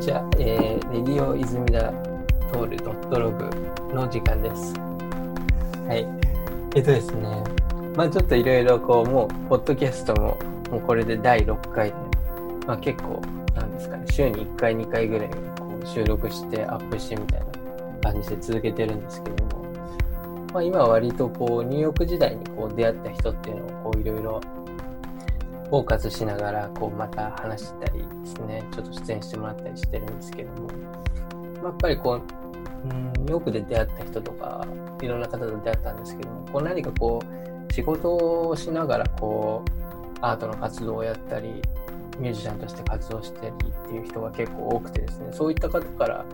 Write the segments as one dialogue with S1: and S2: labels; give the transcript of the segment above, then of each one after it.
S1: にちは。えー、レディオ泉田トールドットログの時間です。はい。えっとですね、まあちょっといろいろこう、もう、ポッドキャストも、もうこれで第6回で、まあ結構、なんですかね、週に1回、2回ぐらいこう収録してアップしてみたいな感じで続けてるんですけども、まあ今割とこう、ニューヨーク時代にこう出会った人っていうのをこういろいろフォーカスしながら、こう、また話したりですね、ちょっと出演してもらったりしてるんですけども、やっぱりこう、うん、ニューヨークで出会った人とか、いろんな方と出会ったんですけども、こう何かこう、仕事をしながら、こう、アートの活動をやったり、ミュージシャンとして活動したりっていう人が結構多くてですね、そういった方から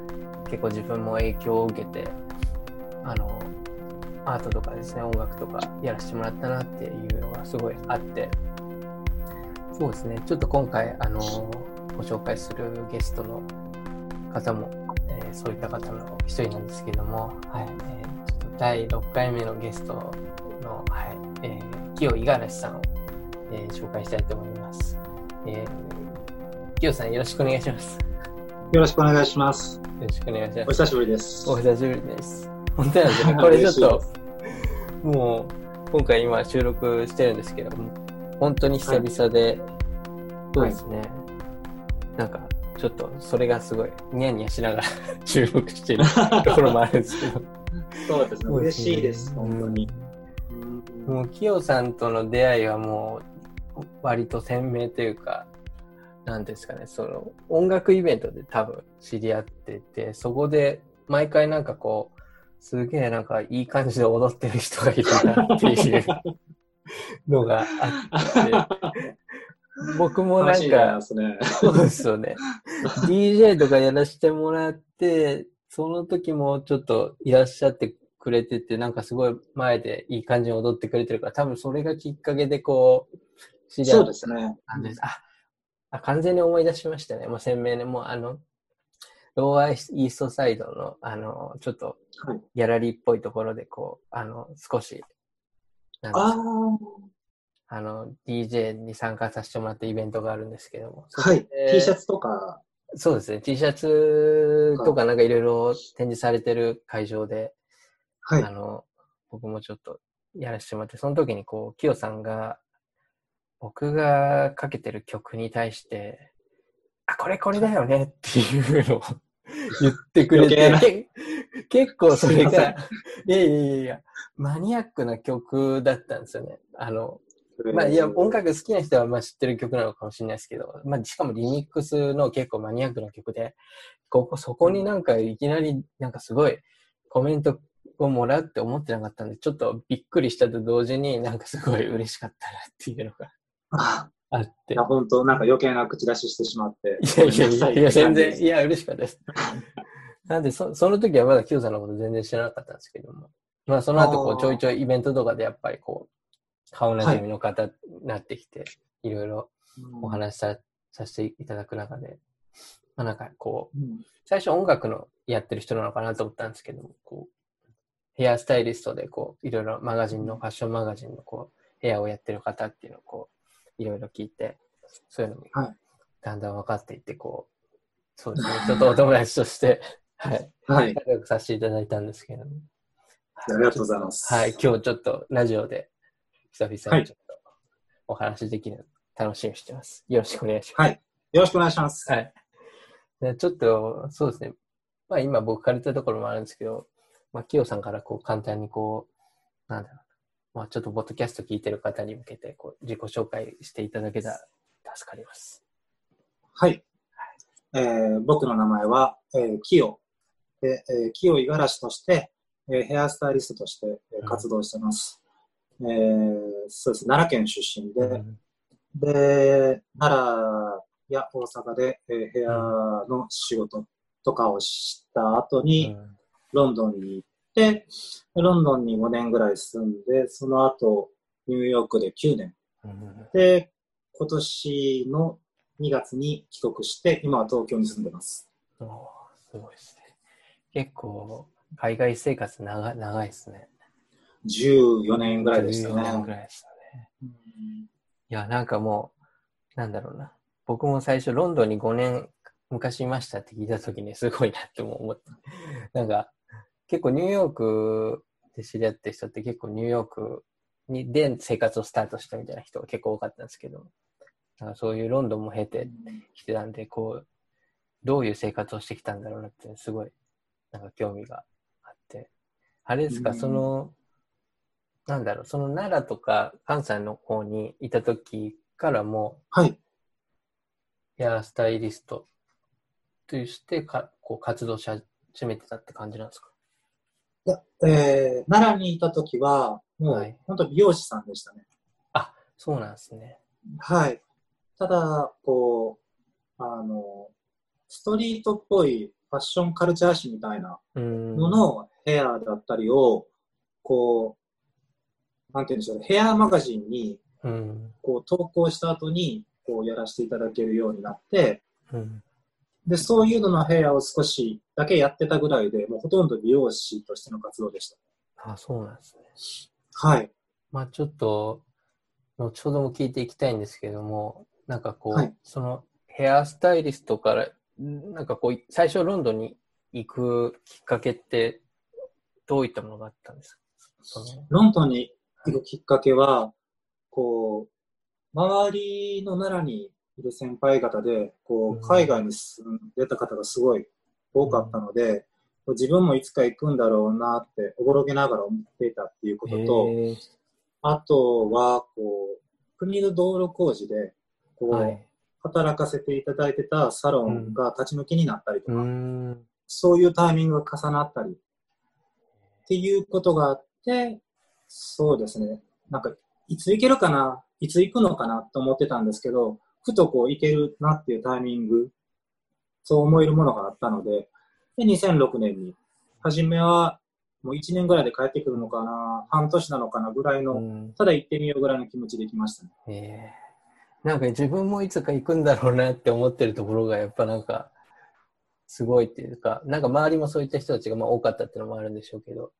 S1: 結構自分も影響を受けて、あの、アートとかですね、音楽とかやらせてもらったなっていうのがすごいあって、そうですね。ちょっと今回、あの、ご紹介するゲストの方も、えーそういった方の一人なんですけども、はい、えーちょっと第6回目のゲストの、はい、えー、清五十嵐さんを、えー紹介したいと思います。えー、清さんよろしくお願いします。
S2: よろしくお願いします。
S1: よろしくお願いします。
S2: お久しぶりです。
S1: お久しぶりです。本当なんですよね。これちょっと、もう、今回今収録してるんですけども、本当に久々で、そうですね。なんか、ちょっと、それがすごい、ニヤニヤしながら 収録してるところもあるんですけど。
S2: そうですね。嬉しいです、
S1: うん
S2: 本当に。
S1: もう、キヨさんとの出会いはもう、割と鮮明というか、なんですかね、その、音楽イベントで多分知り合ってて、そこで毎回なんかこう、すげえなんかいい感じで踊ってる人がいるなっていう のがあって、僕もなんか、
S2: ね。
S1: そうですよね。DJ とかやらせてもらって、その時もちょっといらっしゃってくれてて、なんかすごい前でいい感じに踊ってくれてるから、多分それがきっかけでこう、知り合
S2: そう
S1: っ
S2: ですね。
S1: たんです。あ、あ完全に思い出しましたね。もう鮮明ね。もうあの、ローアイーストサイドの、あの、ちょっと
S2: はい、
S1: ギャラリーっぽいところで、こう、あの、少し、なんか
S2: あ、
S1: あの、DJ に参加させてもらったイベントがあるんですけども。
S2: はい。T シャツとか、
S1: そうですね。T シャツとかなんかいろいろ展示されてる会場で、
S2: はい
S1: あ。の、僕もちょっとやらせてもらって、その時にこう、キヨさんが、僕がかけてる曲に対して、あ、これこれだよねっていうのを 言ってくれて。結構それが、いやいやいやいや、マニアックな曲だったんですよね。あの、まあ、いや、音楽好きな人はまあ知ってる曲なのかもしれないですけど、まあ、しかもリミックスの結構マニアックな曲で、ここ、そこになんかいきなりなんかすごいコメントをもらうって思ってなかったんで、ちょっとびっくりしたと同時になんかすごい嬉しかったなっていうのが。
S2: あ
S1: あって。
S2: いや、本当なんか余計な口出ししてしまって。
S1: いやいやいやいや、全然、い
S2: や。
S1: や、嬉しかったです。なんで、そその時はまだキヨさんのこと全然知らなかったんですけども、まあその後こうちょいちょいイベントとかでやっぱりこう、顔なじみの方になってきて、いろいろお話しささせていただく中で、まあなんかこう、
S2: うん
S1: 最初音楽のやってる人なのかなと思ったんですけども、こう、ヘアスタイリストでこう、いろいろマガジンの、ファッションマガジンのこう、ヘアをやってる方っていうのをこう、いろいろ聞いて、そういうのも
S2: はい
S1: だんだん分かっていって、こう、そうですね、ちょっとお友達として、はい、
S2: はい。
S1: 仲良くさせていただいたんですけども。
S2: ありがとうございます。
S1: はい、今日ちょっとラジオで久々
S2: はい
S1: にちょっとお話できるの楽しみにしてます。よろしくお願いします。
S2: はい。よろしくお願いします。
S1: はい。でちょっと、そうですね。まあ今僕から言ったところもあるんですけど、まあ、キヨさんからこう簡単にこう、なんだろうな。まあちょっとポッドキャスト聞いてる方に向けてこう自己紹介していただけたら助かります。
S2: はい。えー僕の名前は、えー、キヨ。で、えー、キヨ五十嵐として、えーヘアスタイリストとして、えー活動してます。えーそうです。奈良県出身で、
S1: うん
S2: で、奈良や大阪で、えーヘアの仕事とかをした後に、ロンドンに行って、ロンドンに5年ぐらい住んで、その後、ニューヨークで9年。
S1: うん
S2: で、今年の2月に帰国して、今は東京に住んでます。
S1: おーすごいですね。結構、海外生活長長いですね。
S2: 14年ぐらいでした
S1: 14年ぐ
S2: ね。
S1: らいでしたね。いや、なんかもう、なんだろうな。僕も最初、ロンドンに5年昔いましたって聞いたときにすごいなって思って。なんか、結構ニューヨークで知り合った人って結構ニューヨークにで生活をスタートしたみたいな人が結構多かったんですけど、なんかそういうロンドンも経てきてたんで、こう、どういう生活をしてきたんだろうなってすごい、なんか興味があって。あれですか、
S2: うん
S1: その、なんだろう、その奈良とか関西の方にいた時からも
S2: はい。
S1: ヘアスタイリストとしてかこう活動し始めてたって感じなんですか？
S2: えー、奈良にいた時は、もう、
S1: はい
S2: 本当美容師さんでしたね。
S1: あ、そうなんですね。
S2: はい。ただ、こう、あの、ストリートっぽいファッションカルチャー誌みたいな。ののヘアだったりを、こう、なんて言うんでしょう、ヘアマガジンに
S1: うん。
S2: こう投稿した後にこうやらせていただけるようになって、
S1: うん。
S2: で、そういうののヘアを少しだけやってたぐらいで、もうほとんど美容師としての活動でした。
S1: あ、そうなんですね。
S2: はい。
S1: まあちょっと、後ほども聞いていきたいんですけども、なんかこう、
S2: はい
S1: そのヘアスタイリストから、んなんかこう、最初ロンドンに行くきっかけって、どういったものがあったんですか？
S2: ロンドンに行くきっかけは、こう、周りの奈良にいる先輩方で、こ
S1: うん
S2: う、海外に住んでた方がすごい多かったので、自分もいつか行くんだろうなって、おぼろげながら思っていたっていうことと、あとは、こう、国の道路工事で、こう、
S1: はい。
S2: 働かせていただいてたサロンが立ち退きになったりとか、
S1: うーん。
S2: そういうタイミングが重なったりっていうことがあって、そうですね、なんか、いつ行けるかな、いつ行くのかなと思ってたんですけど、ふとこう行けるなっていうタイミング、そう思えるものがあったので、で、2006年に、初めはもう1年ぐらいで帰ってくるのかな、半年なのかなぐらいの、
S1: うん
S2: ただ行ってみようぐらいの気持ちで行きましたね。
S1: えーなんか自分もいつか行くんだろうなって思ってるところがやっぱなんかすごいっていうか、なんか周りもそういった人たちがまあ多かったっていうのもあるんでしょうけど、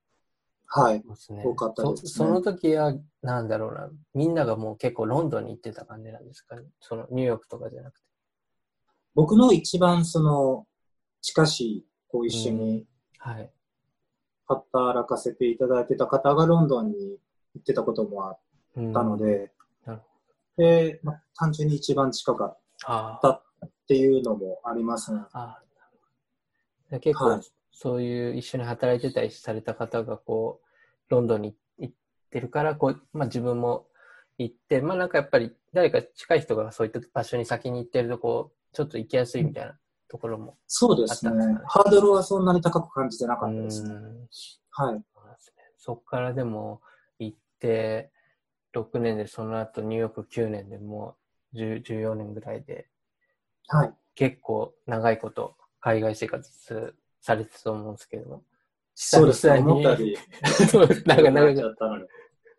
S2: はい。多かったですね
S1: そその時はなんだろうな、みんながもう結構ロンドンに行ってた感じなんですか？ね。そのニューヨークとかじゃなくて。
S2: 僕の一番その近しい、こう一緒に
S1: はい。
S2: 働かせていただいてた方がロンドンに行ってたこともあっ
S1: うん。
S2: たので、で、まあ、単純に一番近かっ
S1: あ
S2: たっていうのもありますね。
S1: あ、結構、
S2: はい。
S1: そういう一緒に働いてたりされた方がこう、ロンドンに行ってるから、こう、まあ自分も行って、まあなんかやっぱり誰か近い人がそういった場所に先に行ってるとこう、ちょっと行きやすいみたいなところも。
S2: そうですね。ハードルはそんなに高く感じてなか
S1: う
S2: ったですね。
S1: ん
S2: はい。
S1: そうなんですねそっからでも行って、6年でその後ニューヨーク9年でもう10 14年ぐらいで、
S2: はい。
S1: 結構長いこと海外生活されてたと思うんですけども。
S2: そうですね。思ったより。
S1: そうなんか
S2: な
S1: んか
S2: ちゃったのに。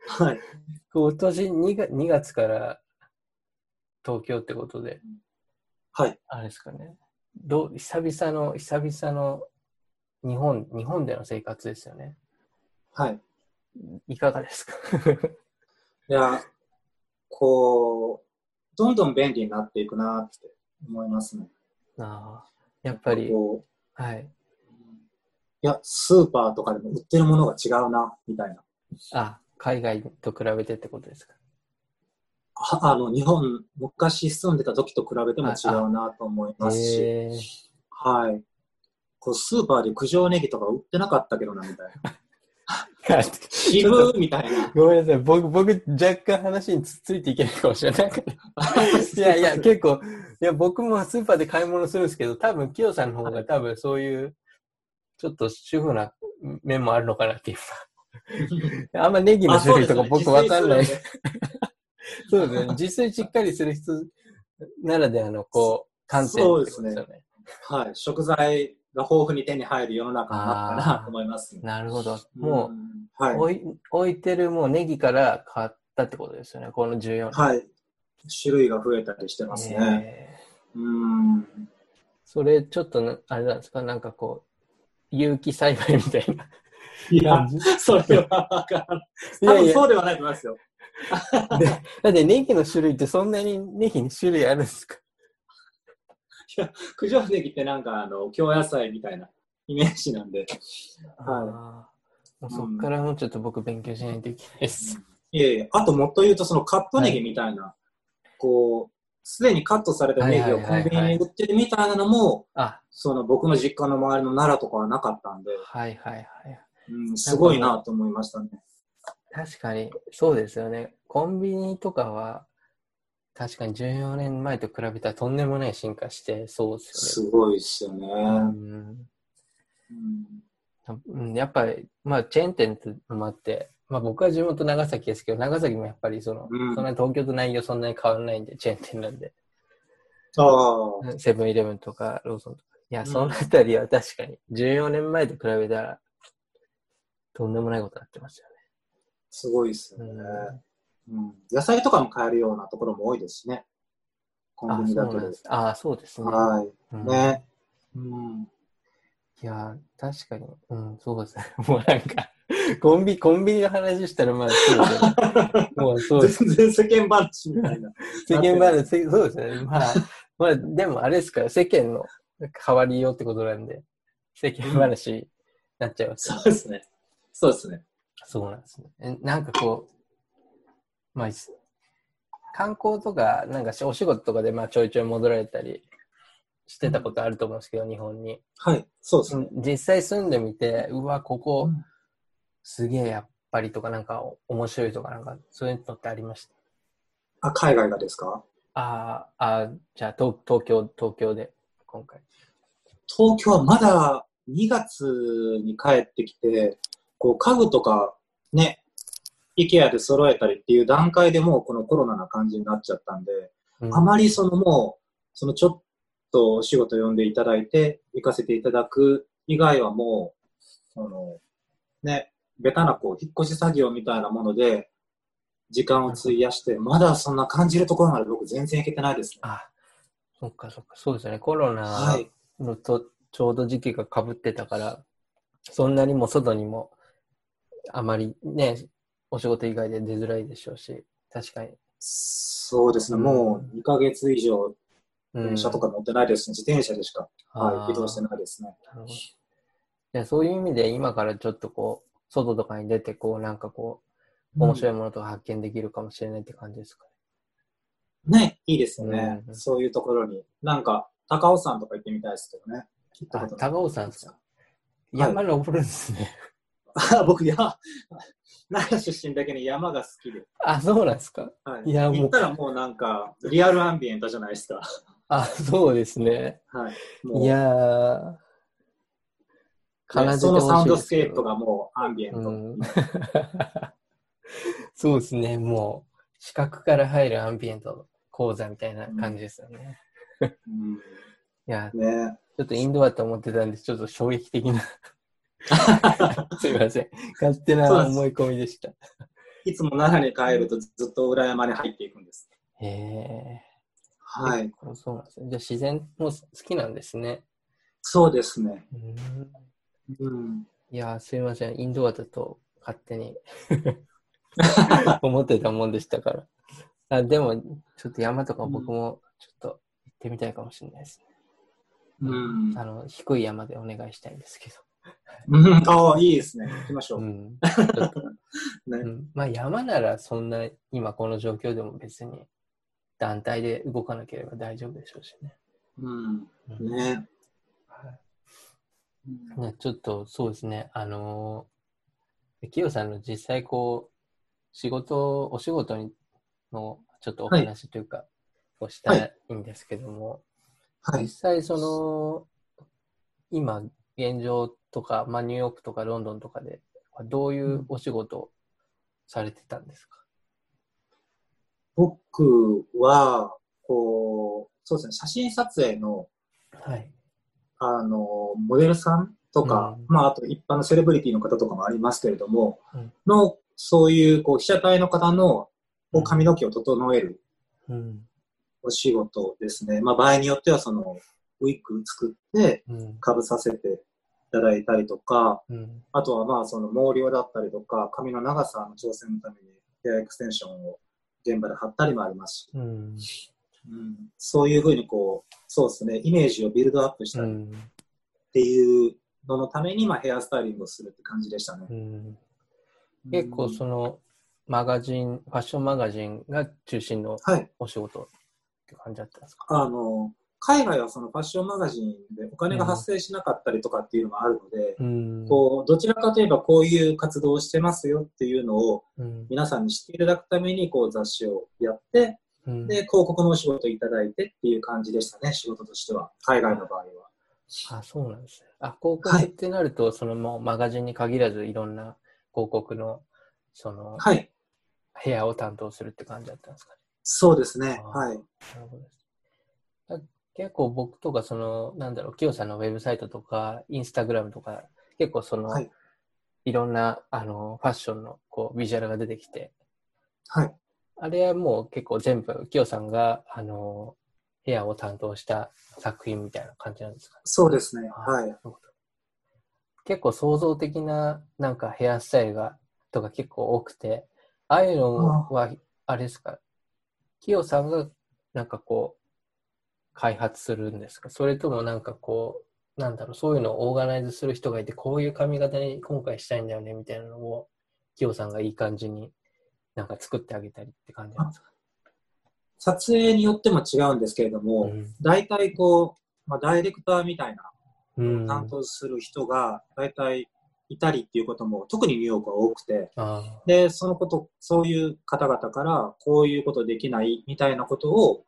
S2: はい。
S1: 今年 2, 月2月から東京ってことで、
S2: はい。
S1: あれですかね。どう久々の、久々の日本、日本での生活ですよね。
S2: はい。
S1: いかがですか？
S2: いや、こう、どんどん便利になっていくなって思いますね。
S1: ああやっぱり、はい。
S2: いや、スーパーとかでも売ってるものが違うな、みたいな。
S1: あ、海外と比べてってことですか？
S2: はあの、日本、昔住んでた時と比べても違うなと思いますし、はい。こう、スーパーで九条ネギとか売ってなかったけどな、みたいな。渋ーみたいな。
S1: ごめんなさい。僕、僕、若干話につついていけないかもしれない。いやいや、結構、いや、僕もスーパーで買い物するんですけど、多分、キヨさんの方が多分そういう、ちょっと主婦な面もあるのかなっていう。あんまネギの種類とか僕わかんない。そうですね。自炊しっかりする人ならではの、こう、観点ってことですよね。
S2: はい。食材が豊富に手に入る世の中になったなと思います、ね。
S1: なるほど。も
S2: ん、
S1: う、
S2: はい。
S1: 置い置いてるもうネギから買ったってことですよね。この14年。
S2: はい。種類が増えたりしてますね。
S1: えー
S2: うん。
S1: それちょっとな、あれなんですか？なんかこう、有機栽培みたいな
S2: いや。それはわからん。多分そうではないと思いますよ。
S1: でだってネギの種類ってそんなにネギに種類あるんですか？
S2: や、九条ネギってなんか、あの、京野菜みたいなイメージなんで。
S1: はい。もうそっからもうちょっと僕勉強しないといけないです。
S2: いえいえ、あともっと言うと、そのカットネギみたいな、はい、こう、すでにカットされたネギをコンビニに売ってるみたいなのも、その僕の実家の周りの奈良とかはなかったんで、
S1: はいはいはい。
S2: うん、すごいなと思いましたね。
S1: 確かに、そうですよね。コンビニとかは、確かに14年前と比べたらとんでもない進化してそうです
S2: よね。すごいですよね。うん
S1: うん、やっぱり、まあ、チェーン店もあって、まあ、僕は地元長崎ですけど、長崎もやっぱりその、うん、そんな東京と内容そんなに変わらないんで、チェーン店なんで。
S2: あ
S1: あ。セブンイレブンとかローソンとか。いや、そのあたりは確かに、14年前と比べたら、とんでもないことになってますよね。
S2: すごいですよね、うん、うん。野菜とかも買えるようなところも多いですしね。コンビニだけで。
S1: ああ、そうですね。
S2: はい。うん、ね。うん。
S1: いや、確かに、うん、そうですね。もうなんか、コンビ、コンビニの話したら、まあ、そうですね。もうそうです。
S2: 全然世間話みたいな。
S1: 世間話、そうですね。まあ、まあ、でもあれですから、世間の変わりようってことなんで、世間話になっちゃいます、
S2: ね、そうですね。そうですね。
S1: そうなんですね。なんかこう、まあ、観光とか、なんかお仕事とかでまあちょいちょい戻られたりしてたことあると思うんですけど、うん、日本に。
S2: はい、そうですね。
S1: 実際住んでみて、うわ、ここ、すげえやっぱりとか、なんか面白いとか、なんかそういうのってありました？
S2: あ、海外がですか？
S1: ああ、じゃあ東東京、東京で、今回。
S2: 東京はまだ2月に帰ってきて、こう家具とかね、IKEA で揃えたりっていう段階でもうこのコロナな感じになっちゃったんで、うん、あまりそのもう、そのちょっとお仕事呼んでいただいて、行かせていただく以外はもう、その、ね、ベタなこう、引っ越し作業みたいなもので、時間を費やして、まだそんな感じるところまで僕全然行けてないですね。
S1: あ、そっかそっか、そうですね。コロナのと、ちょうど時期がかぶってたから、そんなにも外にもあまりね、お仕事以外で出づらいでしょうし、確かに。
S2: そうですね、もう2ヶ月以上、電車とか乗ってないですね、自転車でしか、はい、移動してないですね。
S1: じゃそういう意味で今からちょっとこう、外とかに出て、こう、なんかこう、面白いものとか発見できるかもしれないって感じですか
S2: ね。ね、いいですよね、うん、そういうところに。なんか、高尾山とか行ってみたいですけどね。
S1: 高尾山ですか？山登るんですね。
S2: あ僕、や、奈良出身だけに山が好きで。
S1: あ、そうなんですか。
S2: はい。いや、もう。行ったらもうなんか、リアルアンビエントじゃないですか。
S1: あ、そうですね。
S2: はい。
S1: いや
S2: そのサウンドスケープがもうアンビエント。うん、
S1: そうですね。もう、視覚から入るアンビエント講座みたいな感じですよね。うん、いや、ね、ちょっとインドアと思ってたんで、ちょっと衝撃的な すいません。勝手な思い込みでした。
S2: いつも奈良に帰るとずっと裏山に入っていくんです。
S1: へえ。
S2: はい。
S1: そうなんですね。じゃあ自然も好きなんですね。
S2: そうですね。
S1: うん。いや、すいません。インドアだと勝手に 思ってたもんでしたから。あでも、ちょっと山とか僕もちょっと行ってみたいかもしれないですね。
S2: うん。
S1: あの、低い山でお願いしたいんですけど。
S2: うん、ああ、いいですね。行きましょう。うん
S1: ねうん、まあ山ならそんな今この状況でも別に団体で動かなければ大丈夫でしょうしね。
S2: うん。ね。
S1: はい、ちょっとそうですね。あのー、キヨさんの実際こう、仕事、お仕事のちょっとお話というか、はい、をしたいんですけども、はい、実際その、今現状とか、まあ、ニューヨークとかロンドンとかで、どういうお仕事をされてたんですか、
S2: 僕は、こう、そうですね、写真撮影の、
S1: はい。
S2: あの、モデルさんとか、うん、まあ、あと一般のセレブリティの方とかもありますけれども、うん、の、そういう、こう、被写体の方の、こう髪の毛を整える、お仕事ですね。まあ、場合によっては、その、ウィッグ作って、かぶさせていただいたりとか、うん、あとはまあその毛量だったりとか、髪の長さの調整のためにヘアエクステンションを現場で貼ったりもありますし、うん、うん、そういうふうにこう、そうですね、イメージをビルドアップしたりっていうののために、まあ、ヘアスタイリングをするって感じでしたね。うん、
S1: 結構その、マガジン、ファッションマガジンが中心のお仕事って感じだったんですか、
S2: はい、あの、海外はそのファッションマガジンでお金が発生しなかったりとかっていうのがあるので、うん、こうどちらかといえばこういう活動をしてますよっていうのを皆さんに知っていただくためにこう雑誌をやって、うん、で広告のお仕事いただいてっていう感じでしたね仕事としては海外の場合は。
S1: あそうなんですね。あ広告ってなると、はい、そのもうマガジンに限らずいろんな広告のその、はい、部屋を担当するって感じだったんですかね。
S2: そうですね。はい。なるほ
S1: ど結構僕とか、その、なんだろう、きよさんのウェブサイトとか、インスタグラムとか、結構その、はい、いろんな、あの、ファッションの、こう、ビジュアルが出てきて、
S2: はい。
S1: あれはもう結構全部、きよさんが、あの、部屋を担当した作品みたいな感じなんですか、ね、
S2: そうですね。はい。
S1: 結構創造的な、なんかヘアスタイルが、とか結構多くて、ああいうのは、あれですか、きよさんが、なんかこう、開発するんですか？それともなんかこう、なんだろう、そういうのをオーガナイズする人がいて、こういう髪型に今回したいんだよね、みたいなのを、キヨさんがいい感じになんか作ってあげたりって感じなんですか？
S2: 撮影によっても違うんですけれども、うん、大体こう、まあ、ダイレクターみたいな、担当する人が大体いたりっていうことも、特にニューヨークは多くて、で、そのこと、そういう方々から、こういうことできないみたいなことを、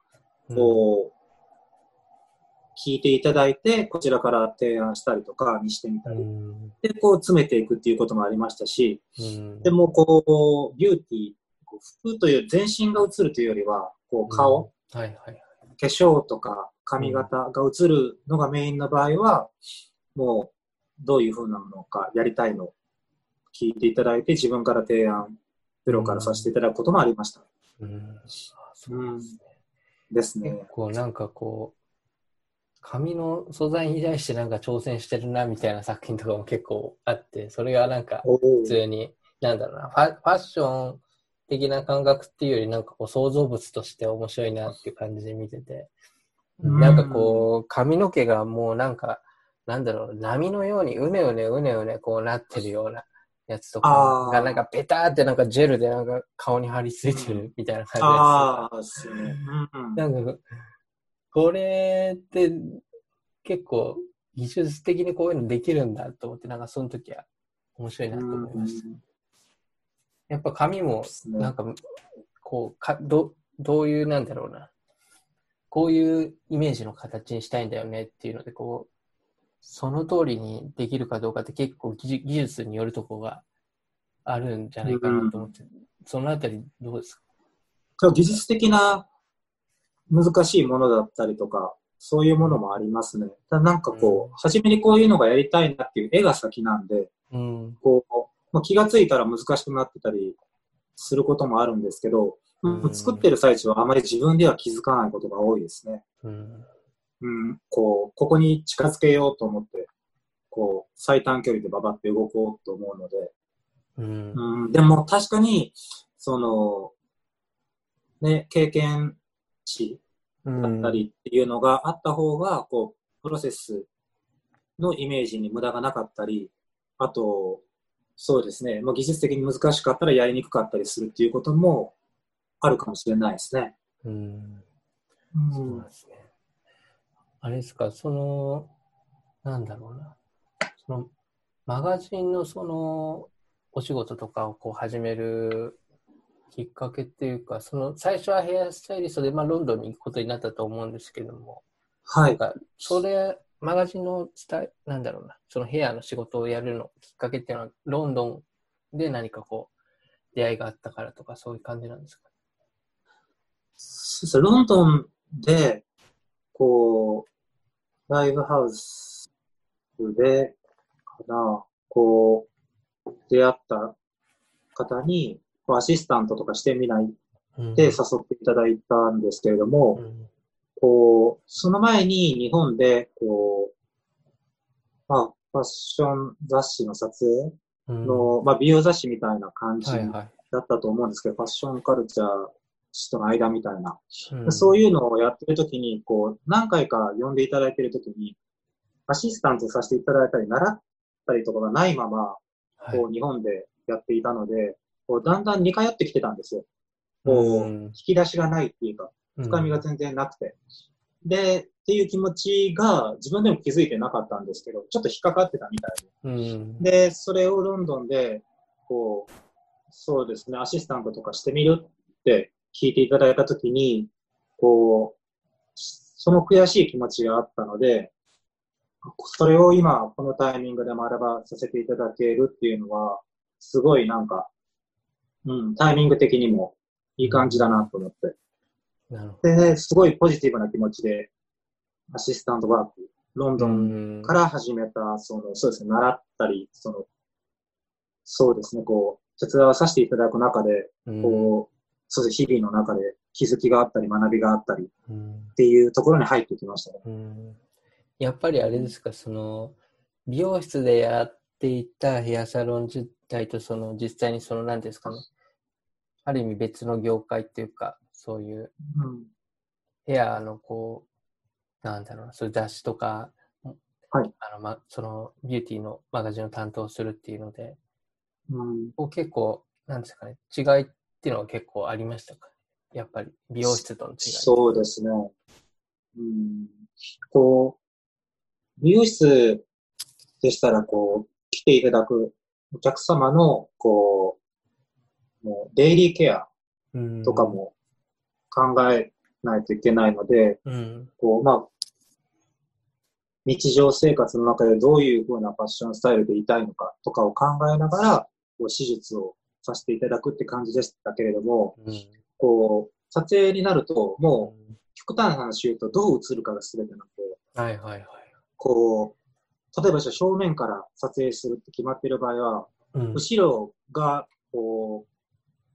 S2: こう、聞いていただいて、こちらから提案したりとかにしてみたり、で、こう詰めていくっていうこともありましたし、でもこう、ビューティー、服という全身が映るというよりは、こう顔、はいはい化粧とか髪型が映るのがメインの場合は、もうどういうふうなものかやりたいのを聞いていただいて、自分から提案、プロからさせていただくこともありました。うん。そうですね。
S1: 結構なんかこう、紙の素材に対してなんか挑戦してるなみたいな作品とかも結構あって、それがなんか普通に、なんだろうな。ファ、ファッション的な感覚っていうよりなんかこう創造物として面白いなっていう感じで見てて、なんかこう髪の毛がもうなんか、なんだろう、波のようにうねうねうねうねこうなってるようなやつとかがなんかペターってなんかジェルでなんか顔に張り付いてるみたいな感じでああ、そう。ね。なんかこれって結構技術的にこういうのできるんだと思って、なんかその時は面白いなと思いました。やっぱ紙もなんかこうかど、どういうなんだろうな、こういうイメージの形にしたいんだよねっていうので、こう、その通りにできるかどうかって結構技術によるところがあるんじゃないかなと思って、そのあたりどうです
S2: か？技術的な難しいものだったりとか、そういうものもありますね。ただなんかこう、うん、初めにこういうのがやりたいなっていう絵が先なんで、うん、こう、まあ、気がついたら難しくなってたりすることもあるんですけど、うん、作ってる最中はあまり自分では気づかないことが多いですね。うん、うん、こう、ここに近づけようと思って、こう、最短距離でババって動こうと思うので、うん、うん、でも確かに、その、ね、経験値だったりっていうのがあった方が、こう、プロセスのイメージに無駄がなかったり、あと、そうですね、まあ、技術的に難しかったらやりにくかったりするっていうこともあるかもしれないですね。うん。
S1: うん、そうですね。あれですか、その、なんだろうな。その、マガジンのその、お仕事とかをこう始めるきっかけっていうか、その最初はヘアスタイリストで、まあ、ロンドンに行くことになったと思うんですけども、はい。なんかそれ、マガジンの伝え、なんだろうな、そのヘアの仕事をやるのきっかけっていうのは、ロンドンで何かこう、出会いがあったからとか、そういう感じなんですか？
S2: そうロンドンで、こう、ライブハウスで、かな、こう、出会った方に、アシスタントとかしてみないって誘っていただいたんですけれども、うん、こう、その前に日本で、こう、まあ、ファッション雑誌の撮影の、うん、まあ、美容雑誌みたいな感じだったと思うんですけど、はいはい、ファッションカルチャー市との間みたいな。
S1: うん。
S2: そういうのをやってるときに、こう、何回か呼んでいただいてるときに、アシスタントさせていただいたり、習ったりとかがないまま、
S1: はい。
S2: こう、日本でやっていたので、こう、だんだん似通ってきてたんですよ。こう、
S1: うん
S2: 引き出しがないっていうか、深みが全然なくて。で、っていう気持ちが自分でも気づいてなかったんですけど、ちょっと引っかかってたみたい
S1: うん
S2: で。で、それをロンドンで、こう、そうですね、アシスタントとかしてみるって聞いていただいたときに、こう、その悔しい気持ちがあったので、それを今、このタイミングで学ばさせていただけるっていうのは、すごいなんか、うん、タイミング的にもいい感じだなと思って。
S1: なるほ
S2: で、すごいポジティブな気持ちで、アシスタントワーク、ロン
S1: ど。
S2: ドンから始めた、その、そうですね、習ったり、その、そうですね、こう、手伝わさせていただく中で、
S1: うん
S2: こう、そうです日々の中で気づきがあったり、学びがあったりっ
S1: うん
S2: ていうところに入ってきましたね。
S1: うんやっぱりあれですか、その、美容室でやっていたヘアサロン自体と、その、実際にその、何ですかね、ある意味別の業界っていうか、そういう
S2: うん。
S1: ヘアのこう、なんだろうな、そういう雑誌とか、
S2: はい
S1: あのま、そのビューティーのマガジンを担当するっていうので、
S2: うん、
S1: 結構、なんですかね、違いっていうのは結構ありましたか？やっぱり美容室との違い。
S2: そうですね。うん、こう、美容室でしたら、こう、来ていただくお客様の、こう、もう、デイリーケア
S1: うん
S2: とか、も考えないといけないので、
S1: うん。
S2: こう、まあ、日常生活の中でどういう風なファッションスタイルでいたいのかとかを考えながら、こう手術をさせていただくって感じでしたけれども、
S1: うん
S2: こう、撮影になると、もう、極端な話言うと、どう映るかが全てなので、
S1: はいはいはい。
S2: こう、例えばじゃあ正面から撮影するって決まってる場合は、
S1: うん
S2: 後ろが、こう、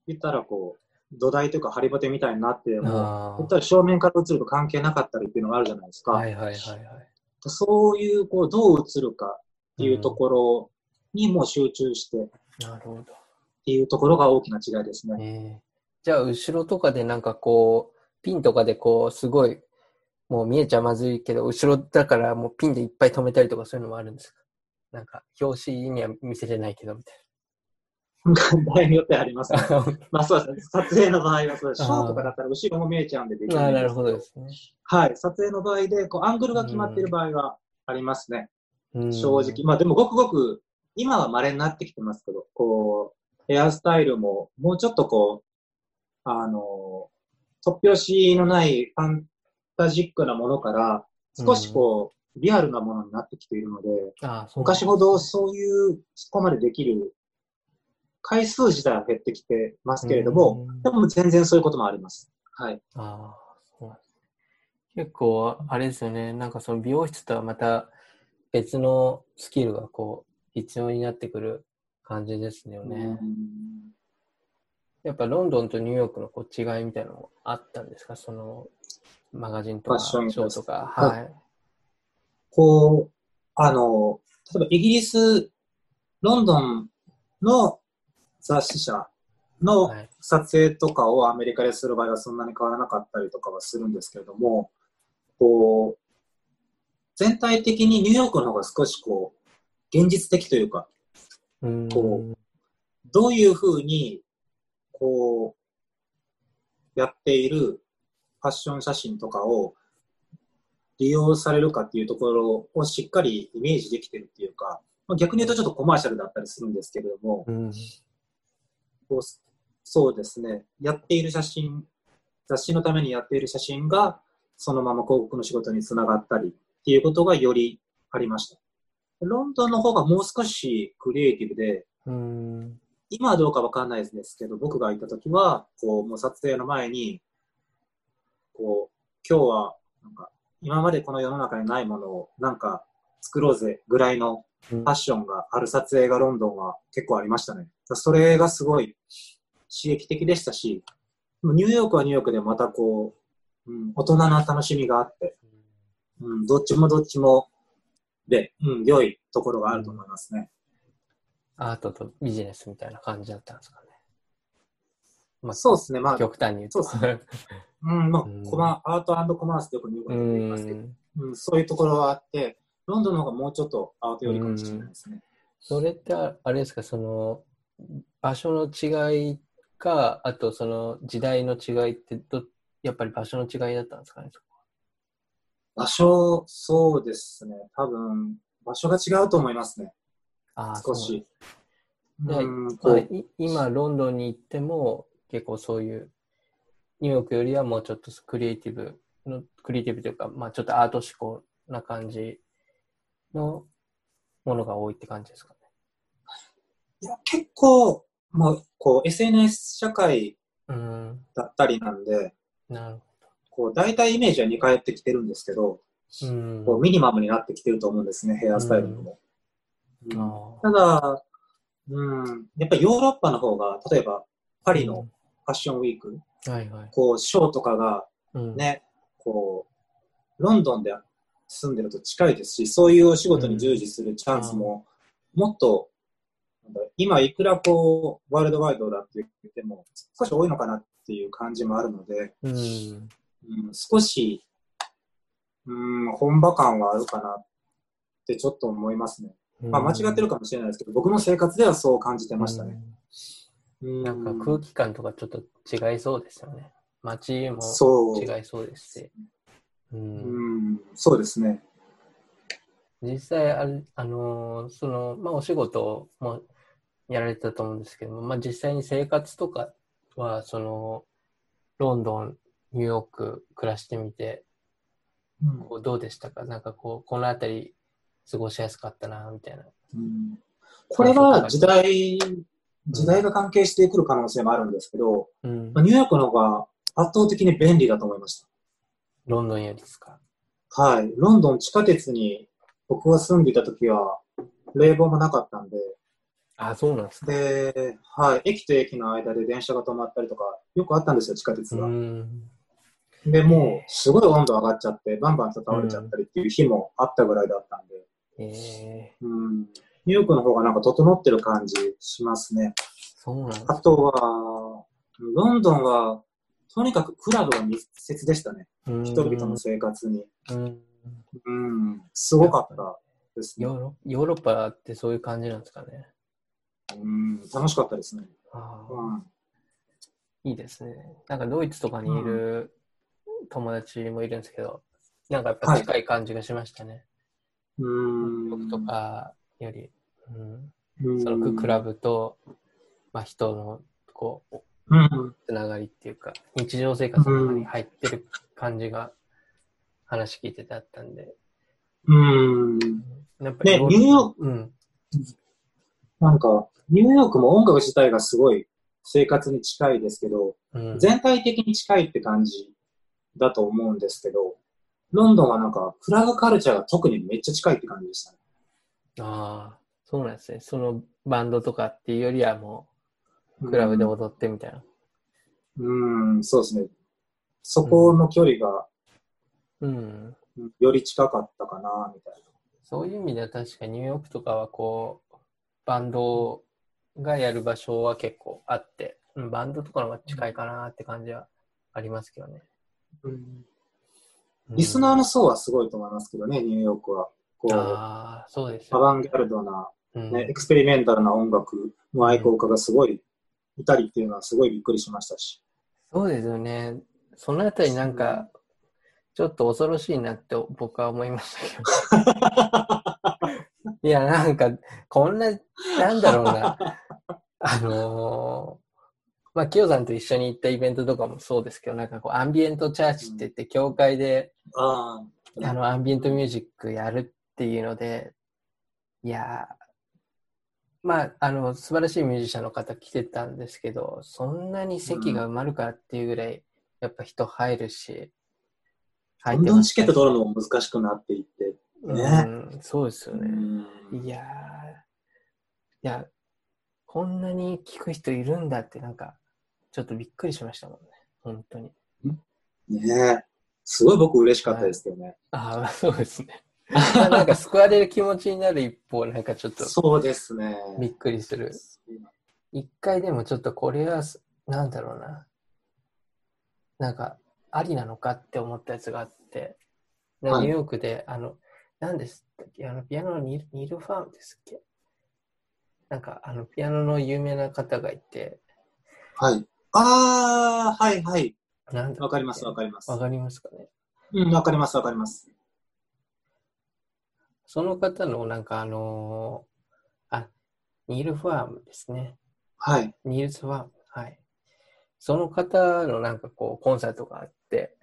S2: 言ったらこう、土台というか、ハリボテみたいになっても、
S1: あ
S2: 言ったら正面から映ると関係なかったりっていうのがあるじゃないですか。
S1: あはいはいはいはい。
S2: そういう、こう、どう映るかっていうところにもう集中してっ
S1: なるほど。
S2: ていうところが大きな違いですね。
S1: ええじゃあ、後ろとかでなんかこう、ピンとかでこう、すごい、もう見えちゃまずいけど、後ろだからもうピンでいっぱい止めたりとかそういうのもあるんですか？なんか、表紙には見せれないけど、みたい
S2: 場合によってありますね。
S1: な。
S2: まあそうですね。撮影の場合はそうです。ショ
S1: あー
S2: ーとかだったら後ろも見えちゃうんでできないん
S1: なるほど
S2: け
S1: ですね。
S2: はい。撮影の場合で、こう、アングルが決まっている場合はありますね。
S1: うん
S2: 正直。まあでもごくごく、今は稀になってきてますけど、こう、ヘアスタイルも、もうちょっとこう、あの、突拍子のないファンタジックなものから、少しこう、リアルなものになってきているので、
S1: ああ
S2: 昔ほどそういう、そこまでできる回数自体は減ってきてますけれども、
S1: うん
S2: でも全然そういうこともあります。はい。
S1: ああ、そう。結構、あれですよね。なんかその美容室とはまた別のスキルがこう、必要になってくる感じですよね。
S2: うん
S1: やっぱロンドンとニューヨークのこう違いみたいなのもあったんですか？そのマガジンとか
S2: ファッショ
S1: ーとか。
S2: は
S1: はい。
S2: こう、あの、例えばイギリス、ロンドンの雑誌社の
S1: はい。
S2: 撮影とかをアメリカでする場合はそんなに変わらなかったりとかはするんですけれども、こう、全体的にニューヨークの方が少しこう、現実的というか、
S1: う
S2: こどういうふうに、こう、やっているファッション写真とかを利用されるかっていうところをしっかりイメージできてるっていうか、まあ、逆に言うとちょっとコマーシャルだったりするんですけれども、
S1: うん。
S2: こうそうですね、やっている写真、雑誌のためにやっている写真が、そのまま広告の仕事につながったりっていうことがよりありました。ロンドンの方がもう少しクリエイティブで、
S1: うーん。
S2: 今はどうかわかんないですけど、僕が行った時は、こう、もう撮影の前に、こう、今日は、なんか、今までこの世の中にないものを、なんか、作ろうぜぐらいのファッションがある撮影がロンドンは結構ありましたね。それがすごい刺激的でしたし、ニューヨークはニューヨークでまたこう、うん、大人な楽しみがあって、うん、どっちもどっちもで、うん、良いところがあると思いますね。
S1: アートとビジネスみたいな感じだったんですかね。まあ、
S2: そうですね。まあ、
S1: 極端に言うと。
S2: そうでうん、まあ
S1: うん、
S2: コマ、アートコマースってよく言いますけど、
S1: ん。
S2: うん、そういうところはあって、ロンドンの方がもうちょっとアート寄りかもしれないですね。
S1: それってああれですか、その場所の違いか、あとその時代の違いってど、やっぱり場所の違いだったんですかね。
S2: 場所、そうですね。多分、場所が違うと思いますね。
S1: ああ、
S2: 少し。
S1: で今、ロンドンに行っても、結構そういう、ニューヨークよりはもうちょっとクリエイティブの、クリエイティブというか、まあちょっとアート思考な感じのものが多いって感じですかね。
S2: いや結構、まあ、こう、SNS 社会
S1: うん、
S2: だったりなんで、
S1: なる
S2: こう、大体イメージは似通ってきてるんですけど、
S1: ほど。うん。
S2: こうミニマムになってきてると思うんですね、ヘアスタイルにも。うん
S1: あ
S2: ただ、うん、やっぱりヨーロッパの方が、例えばパリのファッションウィーク、
S1: ーはいはい。
S2: こう、ショーとかが
S1: うん、
S2: ね、こう、ロンドンで住んでると近いですし、そういうお仕事に従事するチャンスも、もっと、今いくらこう、ワールドワイドだって言っても、少し多いのかなっていう感じもあるので、
S1: うん。
S2: うん、少し、うん、本場感はあるかなってちょっと思いますね。まあ間違ってるかもしれないですけど、僕の生活ではそう感じてましたね。
S1: う。
S2: うんん
S1: なんか空気感とかちょっと違いそうですよね。街も。違いそうですし。う、
S2: うんん、そうですね。
S1: 実際あれ、あのーその、まあ、お仕事もやられてたと思うんですけども、まあ、実際に生活とかは、その、ロンドン、ニューヨーク暮らしてみて、
S2: うん
S1: こうどうでしたか？なんかこう、このあたり過ごしやすかったな、みたいな。
S2: うんこれは時代、時代が関係してくる可能性もあるんですけど、
S1: うん
S2: まあ。ニューヨークの方が圧倒的に便利だと思いまし
S1: ロンドンよりですか？
S2: た。はい。ロンドン地下鉄に僕が住んでいた時は冷房もなかったんで、
S1: あ、そうなんですか。
S2: で、はい。駅と駅の間で電車が止まったりとか、よくあったんですよ、地下鉄
S1: う
S2: が。
S1: ん。
S2: で、もう、すごい温度上がっちゃって、バンバン倒れちゃったりっていう日もあったぐらいだったんで、
S1: えー、
S2: うん。ニューヨークの方がなんか整ってる感じしますね。
S1: そうなんです
S2: あとは、ロンドンは、とにかくクラブが密接でしたね。人々の生活に。
S1: うん
S2: うん。すごかったですね。
S1: ヨーロッパってそういう感じなんですかね。
S2: うん。楽しかったですね。
S1: あー
S2: うん。
S1: いいですね。なんかドイツとかにいる友達もいるんですけど、なんかやっぱ近い感じがしましたね。
S2: うん。
S1: 僕とかより、うん、
S2: うん、
S1: そのククラブと、まあ、人のこう
S2: うん。
S1: つながりっていうか、日常生活の中に入ってる感じが話聞いててあったんで。
S2: うん。
S1: やっぱ
S2: ね、
S1: り
S2: ニューヨーク、
S1: うん。
S2: なんか、ニューヨークも音楽自体がすごい生活に近いですけど、
S1: うん、
S2: 全体的に近いって感じだと思うんですけど、ロンドンはなんか、クラブカルチャーが特にめっちゃ近いって感じでしたね。
S1: ああ、そうなんですね。そのバンドとかっていうよりはもう、クラブで踊ってみたいな。
S2: うん、そうですね。そこの距離が
S1: うん。
S2: より近かったかな、みたい
S1: そういう意味では確かにニューヨークとかはこう、バンドがやる場所は結構あって、うんバンドとかの方が近いかなって感じはありますけどね。
S2: な。
S1: うん
S2: リスナーの層はすごいと思いますけどね、ニューヨークは。こう、
S1: ああ、そうです
S2: ア
S1: よ、
S2: バンギャルドな、
S1: うん
S2: ね、エクスペリメンタルな音楽の愛好家がすごいいたりっていうのはすごいびっくりしましたし。
S1: そうですよね。そのあたりなんか、ちょっと恐ろしいなって僕は思いましたけど。いや、なんか、こんな、なんだろうな。あのーまあ、キヨさんと一緒に行ったイベントとかもそうですけど、なんかこう、アンビエントチャーチって言って、教会で、
S2: ああ、
S1: あの、アンビエントミュージックやるっていうので、いやーまあ、あの、素晴らしいミュージシャンの方来てたんですけど、そんなに席が埋まるかっていうぐらい、やっぱ人入るし、入
S2: どんどんチケット取るのも難しくなっていって。ね
S1: うん、そうですよ
S2: う
S1: ね。
S2: ん
S1: いやーいや、こんなに聞く人いるんだって、なんか、ちょっとびっくりしましたもんね。本当に。
S2: ねえ。すごい僕嬉しかったですけどね。
S1: ああ、そうですね。まあなんか救われる気持ちになる一方、なんかちょっと
S2: そうですね。
S1: びっくりする。一回でもちょっとこれはすなんだろうな。なんか、ありなのかって思ったやつがあって、ニュ
S2: はい
S1: ーヨークで、あの、何ですっけ？あの、ピアノのニルニルファームですっけ？なんか、あの、ピアノの有名な方がいて、
S2: はい。ああ、はいはい。
S1: なん
S2: わかります、わかります。
S1: わかりますかね？
S2: うん、わかります、わかります。
S1: その方の、なんかあのーあ、ニール・ファームですね。
S2: はい。
S1: ニールズ・ファーム。はい。その方のなんかこう、コンサートがあって、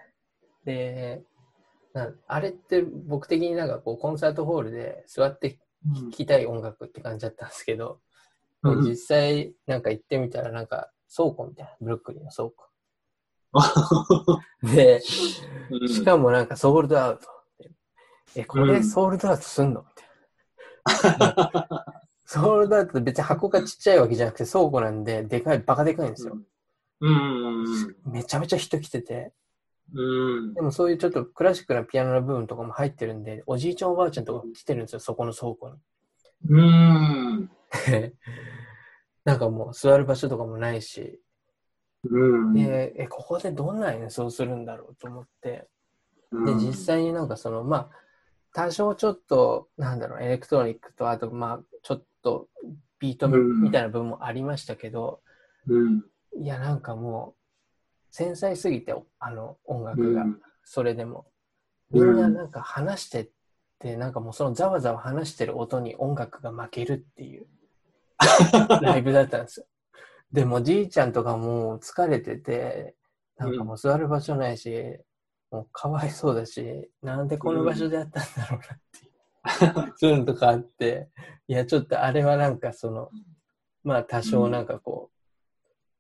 S1: で、なあれって僕的になんかこう、コンサートホールで座って聴きたい音楽って感じだったんですけど、
S2: うん
S1: 実際なんか行ってみたらなんか倉庫みたいな、ブルックリンの倉庫。で、
S2: うん
S1: しかもなんかソールドアウト。え、これ
S2: うん
S1: ソールドアウトすんの？みたいな。ソールドアウトって別に箱がちっちゃいわけじゃなくて倉庫なんで、でかい、バカでかいんですよ。
S2: うん。
S1: めちゃめちゃ人来てて。
S2: うん
S1: で。もそういうちょっとクラシックなピアノの部分とかも入ってるんで、おじいちゃんおばあちゃんとか来てるんですよ、そこの倉庫に。
S2: うん。
S1: なんかもう座る場所とかもないし、
S2: うん。
S1: で、え、ここでどんな演奏するんだろうと思って、で、実際になんかその、まあ、多少ちょっと、なんだろう、エレクトロニックと、あと、まあ、ちょっとビート
S2: うん
S1: みたいな部分もありましたけど、
S2: うん。
S1: いや、なんかもう、繊細すぎて、あの、音楽が、それでも。みんななんか話してって、なんかもうそのざわざわ話してる音に音楽が負けるっていう ライブだったんですよ。でもじいちゃんとかもう疲れてて、なんかもう座る場所ないし、もうかわいそうだし、なんでこの場所でやったんだろうなっていう、そういうのとかあって、いや、ちょっとあれはなんかその、まあ多少なんかこ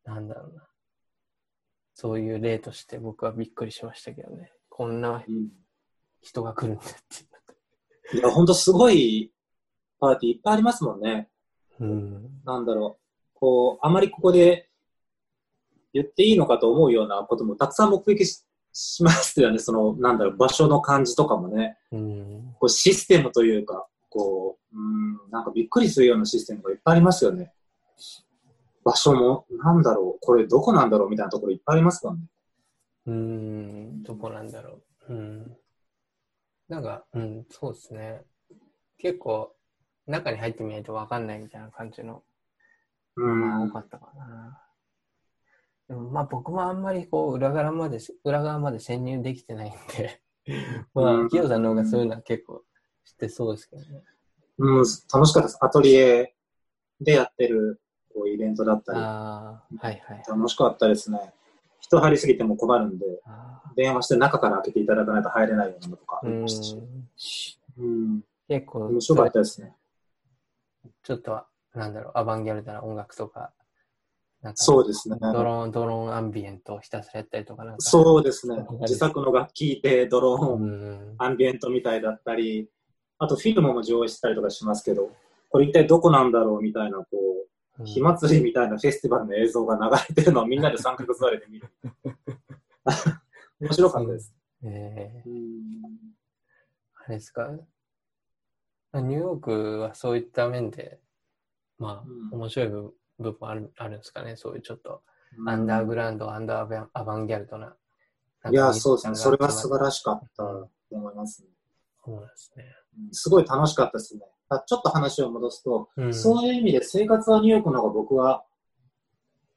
S1: う、なんだろうな。そういう例として僕はびっくりしましたけどね。こんな
S2: うん
S1: 人が来るんだって
S2: いや、ほんとすごいパーティーいっぱいありますもんね。
S1: いう。うん。
S2: なんだろう。こう、あまりここで言っていいのかと思うようなこともたくさん目撃ししますよね。その、なんだろう、場所の感じとかもね。
S1: うん。
S2: こうシステムというか、こう、うん、なんかびっくりするようなシステムがいっぱいありますよね。場所も、なんだろう、これどこなんだろうみたいなところいっぱいありますからね。
S1: うん。どこなんだろう。うん。なんか、うん、そうですね。結構、中に入ってみないとわかんないみたいな感じの、
S2: うん。
S1: まあ多かったかな。でもまあ僕もあんまりこう裏側まで、裏側まで潜入できてないんで、ま
S2: うん
S1: あ、キヨさんの方がそういうのは結構知ってそうですけどね。
S2: うん、楽しかったです。アトリエでやってるこうイベントだったり、
S1: ああ、はいはい。
S2: 楽しかったですね。人入りすぎても困るんで、
S1: あ
S2: 電話して中から開けていただかないと入れないようなのとかありましたし。
S1: ん。
S2: うん。
S1: 結構、
S2: 面白かったですね。
S1: ちょっと、なんだろう、アバンギャルドな音楽とか
S2: そうですね。
S1: ドローン、ドローンアンビエントをひたすらやったりとかなんか。
S2: そうですね。自作の楽器でドロー
S1: う
S2: ン、
S1: ん。
S2: アンビエントみたいだったり、あとフィルムも上映したりとかしますけど、これ一体どこなんだろうみたいな、こう、火祭りみたいなフェスティバルの映像が流れてるのをみんなで三角座りで見る。面白かったです。
S1: えー
S2: うん
S1: あれですか？ニューヨークはそういった面で、まあ、
S2: うん
S1: 面白い部部分あるあるんですかねそういうちょっと、アンダーグラウンド、アンダーアバンアバンギャルドな。
S2: いや、そうですね。それは素晴ら
S1: し
S2: かったと思いますね。
S1: そうですね。
S2: うんすごい楽しかったですね。あちょっと話を戻すと、
S1: うん
S2: そういう意味で生活はニューヨークの方が僕は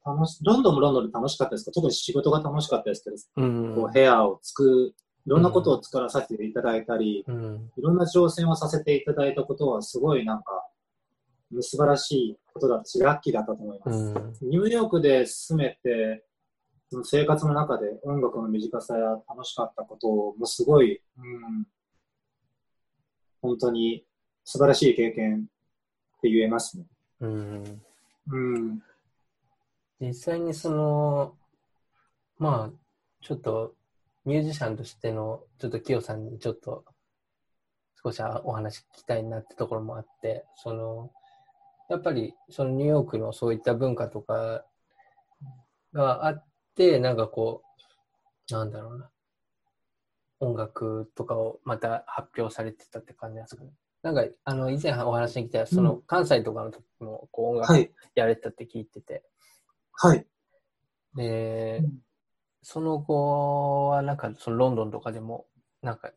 S2: 楽し、ロンドンもロンドンで楽しかったですけど、特に仕事が楽しかったですけど、
S1: うん。
S2: こう部屋を作る、いろんなことを作らさせていただいたり、
S1: うん。
S2: いろんな挑戦をさせていただいたことはすごいなんか、素晴らしいことだったし、ラッキーだったと思います。
S1: うん。
S2: ニューヨークで住めて、その生活の中で音楽の短さや楽しかったこともすごい、うん、本当に素晴らしい経験って言えますね。
S1: うん。
S2: うん。
S1: 実際にその、まあ、ちょっとミュージシャンとしての、ちょっとキヨさんにちょっと少しお話聞きたいなってところもあって、その、やっぱりそのニューヨークのそういった文化とかがあって、なんかこう、なんだろうな、音楽とかをまた発表されてたって感じなんですかね。なんか、あの、以前お話に来た、その、関西とかの時も、こう、音楽
S2: はい。
S1: やれたって聞いてて、
S2: はい。
S1: で、
S2: うん
S1: その後はなんかそのロンドンとかでもなんか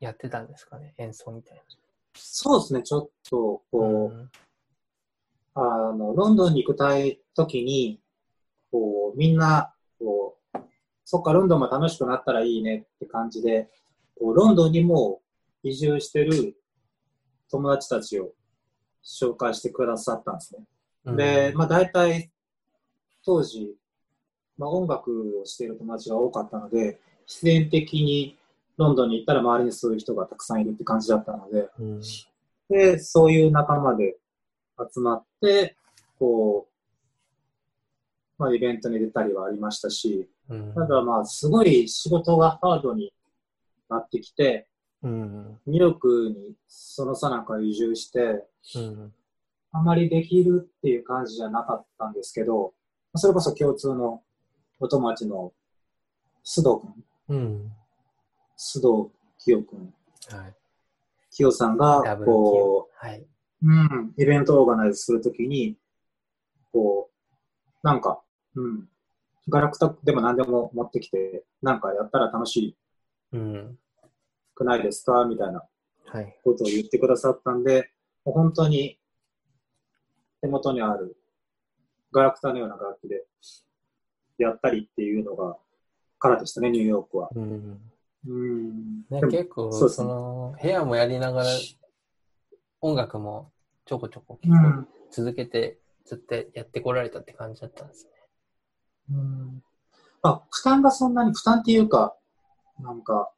S1: やってたんですかね、演奏みたい
S2: そうですね、ちょっと、
S1: な。
S2: こう、あの、ロンドンに行くたい時に、こう、みんな、こう、そっか、ロンドンも楽しくなったらいいねって感じで、こうロンドンにも移住してる友達たちを紹介してくださったんですね。
S1: うん
S2: で、まあ大体、当時、まあ音楽をしている友達が多かったので、必然的にロンドンに行ったら周りにそういう人がたくさんいるって感じだったので、
S1: うん
S2: で、そういう仲間で集まって、こう、まあイベントに出たりはありましたし、
S1: うん
S2: ただまあすごい仕事がハードになってきて、
S1: うん
S2: ニューヨークにそのさなか移住して、
S1: うん
S2: あまりできるっていう感じじゃなかったんですけど、それこそ共通のお友達の須藤君、
S1: うん
S2: 須藤清君、
S1: はい。
S2: 清さんがこ
S1: ー。はい。
S2: う、うん、イベントをオーガナイズするときに、こう、なんか、うん、ガラクタでも何でも持ってきて、なんかやったら楽し
S1: うん。
S2: くないですか？みたいな
S1: はい。
S2: ことを言ってくださったんで、もう本当に手元にあるガラクタのような楽器でやったりっていうのが、からでしたね、ニューヨークは。
S1: うん。
S2: うん。
S1: ね、結構、
S2: そうですね
S1: その、部屋もやりながら、音楽もちょこちょこ。続けて、ずっとやってこられたって感じだったんですね。
S2: うんまあ、負担がそんなに、負担っていうか、なんか、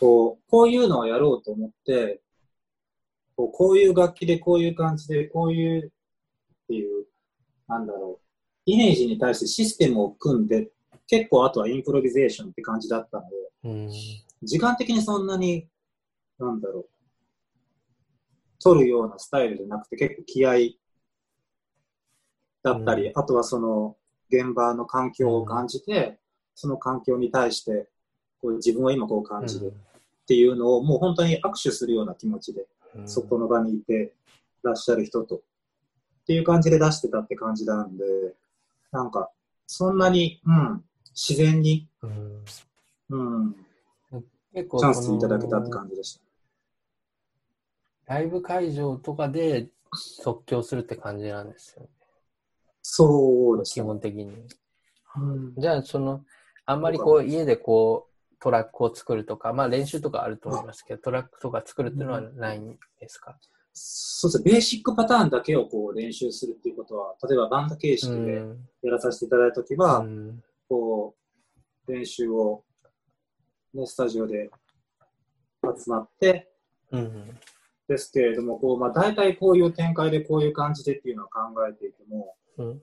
S2: こう、こういうのをやろうと思って、こうこういう楽器でこういう感じで、こういうっていう、なんだろう、イメージに対してシステムを組んで、結構あとはインプロビゼーションって感じだったので、
S1: うん。
S2: 時間的にそんなに、なんだろう、取るようなスタイルじゃなくて結構気合だったり、
S1: う
S2: あとはその現場の環境を感じて、その環境に対してこう自分は今こう感じるっていうのをもう本当に握手するような気持ちで、
S1: うん。
S2: そこの場にいてらっしゃる人とっていう感じで出してたって感じなんで、なんかそんなに、うん、自然に、
S1: うん。
S2: うん、
S1: 結構
S2: チャンスいただけたって感じでした。
S1: ライブ会場とかで即興するって感じなんですよね。基
S2: そうですね。
S1: 本的に。
S2: うん
S1: じゃあ、その、あんまりこう、家でこう、トラックを作るとか、まあ練習とかあると思いますけど、トラックとか作るっていうのはないんですか、
S2: そうですね。ベーシックパターンだけをこう練習するっていうことは、例えばバンド形
S1: う
S2: 式で
S1: ん。
S2: やらさせていただいたときは、
S1: うん
S2: こう、練習を、ね、スタジオで集まって、
S1: うん。
S2: ですけれども、こう、まあ、大体こういう展開でこういう感じでっていうのを考えていても、
S1: うん。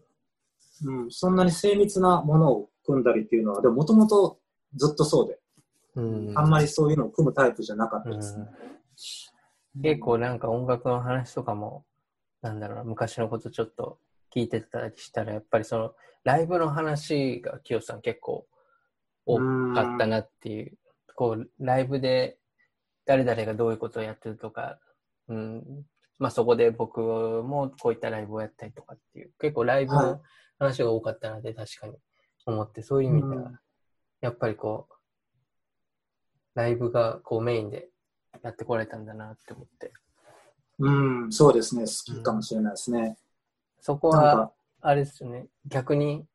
S2: うん、そんなに精密なものを組んだりっていうのは、でももともとずっとそうで、
S1: うん。
S2: あんまりそういうのを組むタイプじゃなかった
S1: う
S2: ですね。
S1: ん。結構なんか音楽の話とかも、なんだろうな、昔のことちょっと聞いてたりしたら、やっぱりその、ライブの話が清さん結構多かったなっていう、こう、ライブで誰々がどういうことをやってるとか、うん、まあそこで僕もこういったライブをやったりとかっていう、結構ライブ
S2: はい
S1: の話が多かったので、確かに思って、そういう意味では、
S2: うん
S1: やっぱりこう、ライブがこうメインでやってこられたんだなって思って。
S2: うん、そうですね。好きかもしれないですね。
S1: そこは、あれですよね、逆に、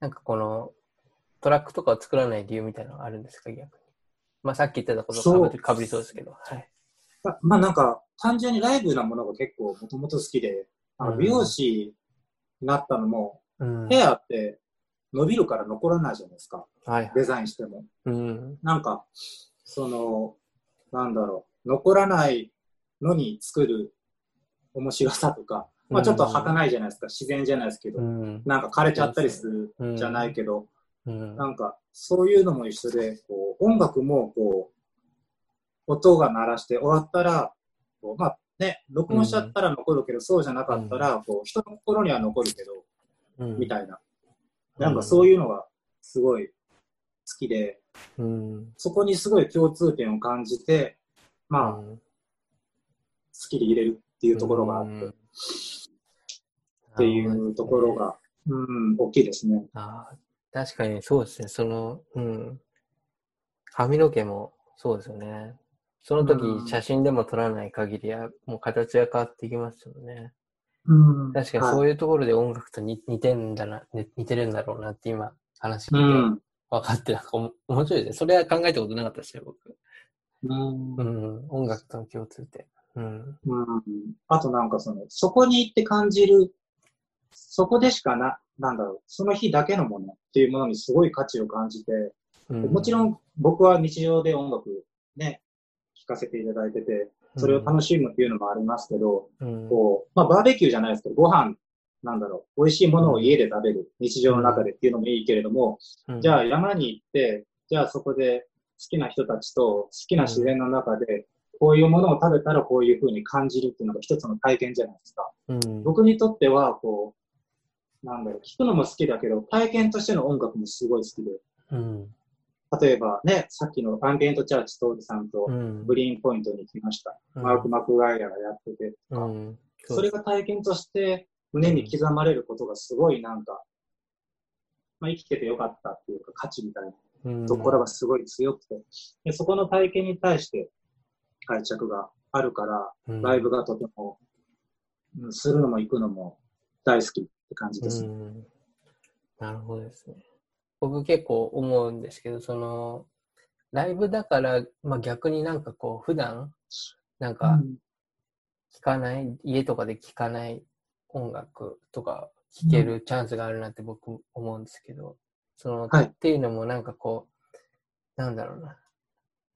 S1: なんかこの、トラックとかを作らない理由みたいなのがあるんですか、逆に。まあさっき言ってたことかぶりかぶりそうですけど。はい。
S2: ままあなんか、単純にライブなものが結構もともと好きで、あの
S1: うん
S2: 美容師になったのも、
S1: うん。
S2: ヘアって伸びるから残らないじゃないですか。
S1: はいはい。
S2: デザインしても。
S1: うん。
S2: なんか、その、なんだろう、残らないのに作る面白さとか、まあちょっと儚いじゃないですか、自然じゃないですけど、
S1: うん。
S2: なんか枯れちゃったりする
S1: うん
S2: じゃないけど、
S1: うん。
S2: なんかそういうのも一緒で、こう音楽もこう、音が鳴らして終わったら、こうまあね、録音しちゃったら残るけど、そうじゃなかったら、こう人の心には残るけど、
S1: うん
S2: みたいな。なんかそういうのがすごい好きで、
S1: うん。
S2: そこにすごい共通点を感じて、まあ、
S1: うん
S2: 好きで入れるっていうところがあって、
S1: うん
S2: っていうところが、うん、大きいですね。
S1: あー確かにそうですね。その、うん。髪の毛もそうですよね。その時、
S2: うん
S1: 写真でも撮らない限りは、もう形が変わってきますよね。
S2: うん
S1: 確かにそういうところで音楽と似似てんだな、ね似てるんだろうなって今話聞
S2: う
S1: いて
S2: ん。
S1: 分かって、なん面白いですね。それは考えたことなかったですね、僕。
S2: うん
S1: う。ん。音楽との共通点。うん。
S2: うん。あとなんかその、そこに行って感じる、そこでしかな、なんだろう、その日だけのものっていうものにすごい価値を感じて、
S1: うん
S2: もちろん僕は日常で音楽ね、聴かせていただいてて、それを楽しむっていうのもありますけど、
S1: うん。
S2: こう、まあバーベキューじゃないですけど、ご飯、なんだろう、美味しいものを家で食べる、日常の中でっていうのもいいけれども、
S1: うん。
S2: じゃあ山に行って、じゃあそこで好きな人たちと好きな自然の中で、こういうものを食べたらこういう風に感じるっていうのが一つの体験じゃないですか。
S1: うん。
S2: 僕にとっては、こう、なんだろう、聞くのも好きだけど、体験としての音楽もすごい好きで、
S1: うん。
S2: 例えばね、さっきのアンビエントチャーチトールさんと
S1: うん。
S2: グリーンポイントに来ました。
S1: うん
S2: マーク・マクガイアがやってて、
S1: うん。
S2: それが体験として胸に刻まれることがすごいなんか、まあ、生きててよかったっていうか価値みたいな
S1: うん
S2: ところがすごい強くて、でそこの体験に対して愛着があるから、
S1: うん
S2: ライブがとても、うんするのも行くのも大好きって感じですね。
S1: うんなるほどですね。僕結構思うんですけど、その、ライブだから、まあ逆になんかこう、普段、なんか聴かない、家とかで聴かない音楽とか聴けるチャンスがあるなって僕思うんですけど、その、
S2: はい
S1: っていうのもなんかこう、なんだろうな。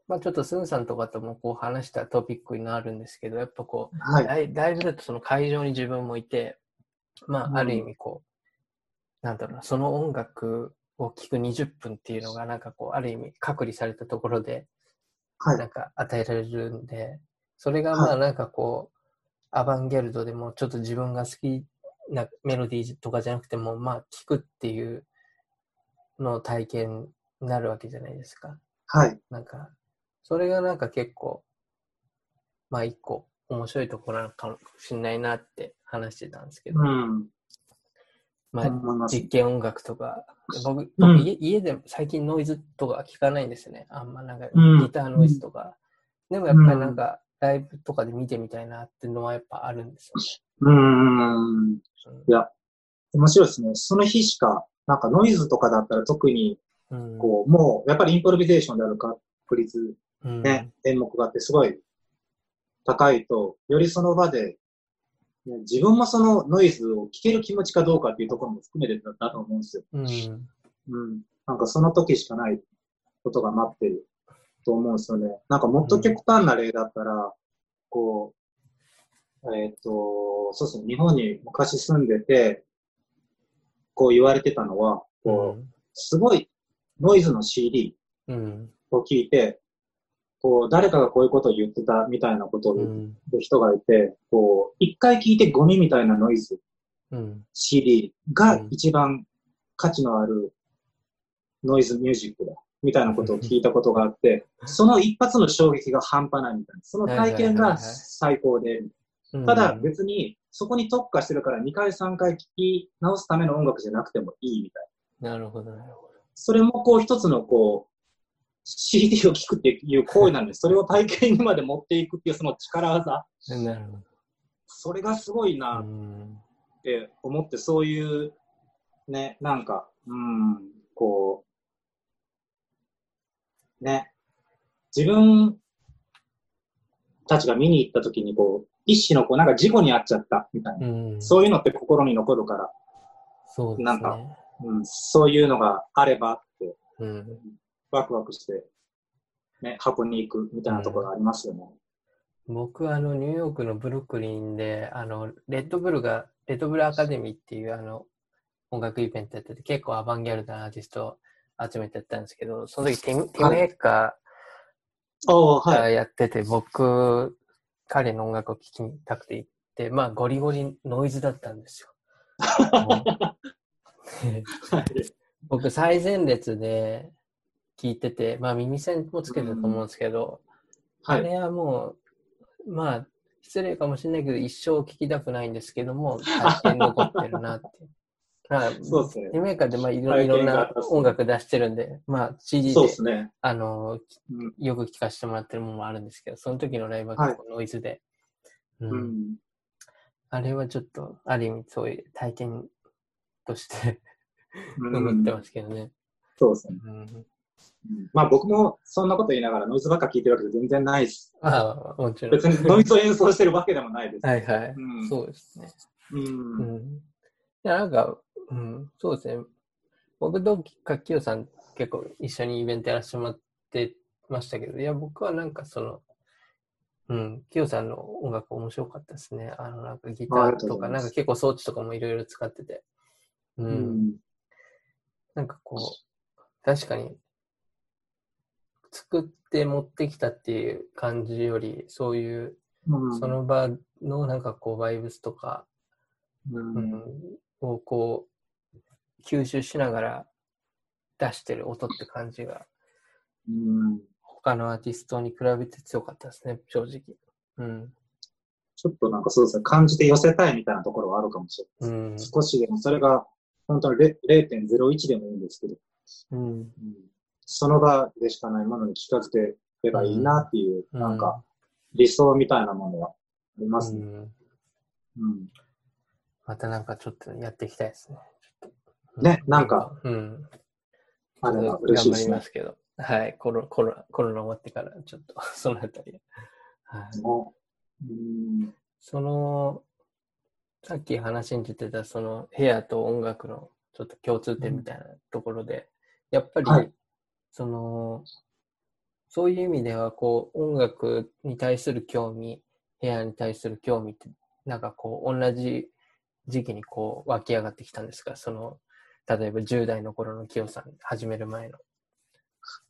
S1: まあちょっとスンさんとかともこう話したトピックになるんですけど、やっぱこう、
S2: はい。
S1: ライライブだとその会場に自分もいて、ま
S2: うん
S1: あ、ある意味こう、なんだろうな、その音楽を聴く20分っていうのが、なんかこう、ある意味隔離されたところで、
S2: はい
S1: なんか与えられるんで、それがまあなんかこう、アバンギャルドでもちょっと自分が好きなメロディーとかじゃなくても、まあ聴くっていうの体験になるわけじゃないですか。
S2: はい。
S1: なんか、それがなんか結構、まあ一個面白いところなのかもしれないなって話してたんですけど、
S2: うん。
S1: まあ実験音楽とか、僕、
S2: うん
S1: 僕家家で最近ノイズとか聞かないんですよね。あんまなんか
S2: うん
S1: ギターノイズとか。でもやっぱりなんかライブとかで見てみたいなっていうのはやっぱあるんです
S2: うーん。
S1: よ、ね。
S2: いや、面白いですね。その日しか、なんかノイズとかだったら特に、
S1: うん。
S2: こう、もう、やっぱりインプロビゼーションである確率、
S1: うん、
S2: ね、演目があってすごい高いと、よりその場で、ね自分もそのノイズを聞ける気持ちかどうかっていうところも含めてだだと思うんですよ。
S1: うん。
S2: うん。なんかその時しかないことが待ってると思うんですよね。なんかもっと極端な例だったら、こう、えっ、と、そうですね、日本に昔住んでて、こう言われてたのは、こう、すごいノイズの CD
S1: うん。
S2: を聞いて、こう、誰かがこういうことを言ってたみたいなことを言人がいて、こう、一回聞いてゴミみたいなノイズ
S1: うん。
S2: CD が
S1: うん
S2: 一番価値のあるノイズミュージックだ。みたいなことを聞いたことがあって、その一発の衝撃が半端ないみたいな。その体験が最高で。
S1: うん
S2: ただ別にそこに特化してるから2回3回聞き直すための音楽じゃなくてもいいみたいな。
S1: なるほど、なるほ
S2: それもこう一つのこう、CD を聴くっていう行為なんで、それを体験にまで持っていくっていうその力技。
S1: ど。なるほ
S2: それがすごい
S1: ど。
S2: なっ
S1: うん。
S2: て思って、そういう、ね、なんか、うん、こう、ね、自分たちが見に行った時にこう、一種のこう、なんか事故に遭っちゃったみたいな。
S1: うん。
S2: そういうのって心に残るから、
S1: そうね。
S2: なんかうん、そういうのがあればって、
S1: うん。
S2: ワクワクして、ね、箱に行くみたいなところありますよね。
S1: 僕はあのニューヨークのブルックリンであのレッドブルがレッドブルアカデミーっていうあの音楽イベントやってて結構アバンギャルドなアーティストを集めてやったんですけどその時ティム,、ティムヘッカ
S2: お
S1: ーが
S2: はい。
S1: やってて、僕彼の音楽を聴きたくて行ってまあゴリゴリノイズだったんですよ。僕最前列で聞いててまあ耳栓もつけてたと思うんですけど、
S2: はい。
S1: あれはもう、まあ、失礼かもしれないけど、一生聞きたくないんですけども、体験残ってるなって。まあ、
S2: そうですね
S1: メーカーでまあいろ
S2: 体
S1: いろんな音楽出してるんで、まあ CD で
S2: ね。
S1: あの
S2: うん。
S1: よく聴かせてもらってるものもあるんですけど、その時のライブは結構ノイズで、うん
S2: うん。
S1: あれはちょっとある意味そういう体験として
S2: うん
S1: 残ってますけどね。
S2: そうですね。
S1: うん
S2: うんまあ僕もそんなこと言いながらノイズばっか聞いてるわけで全然ないです。
S1: ああ、もちろん。
S2: 別にノイズを演奏してるわけでもないです。
S1: はいはい。
S2: うん
S1: そうですね。
S2: うん。
S1: うん。いや、なんか、うん、そうですね。僕とかきよさん結構一緒にイベントやらせてもらってましたけど、いや、僕はなんかその、うん、きよさんの音楽面白かったですね。あの、なんかギターとか、なんか結構装置とかもいろいろ使ってて、うん、
S2: うん。
S1: なんかこう、確かに、作って持ってきたっていう感じより、そういう、
S2: うん
S1: その場のなんかこう、バイブスとか、
S2: うん
S1: うん、をこう吸収しながら出してる音って感じが
S2: うん
S1: 他のアーティストに比べて強かったですね、正直。うん。
S2: ちょっとなんかそうですね、感じて寄せたいみたいなところはあるかもしれない。
S1: うん。
S2: 少しでも、それが本当に0 0.01でもいいんですけど、
S1: うん。
S2: うんその場でしかないものに近づければいいなっていう、
S1: うん
S2: なんか理想みたいなものはありま
S1: う
S2: すね。
S1: ん、
S2: うん
S1: またなんかちょっとやっていきたいですね。
S2: ねなんか、
S1: うん。
S2: あれは嬉しいですね
S1: ますけど。はい。コロコロコロナ終わってからちょっと そのあたり。はい。
S2: もううん
S1: その、さっき話に出てた、その、部屋と音楽のちょっと共通点みたいなところで、やっぱり、
S2: はい
S1: その、そういう意味では、こう、音楽に対する興味、部屋に対する興味って、なんかこう、同じ時期にこう、湧き上がってきたんですか？その、例えば10代の頃の清さん始める前の。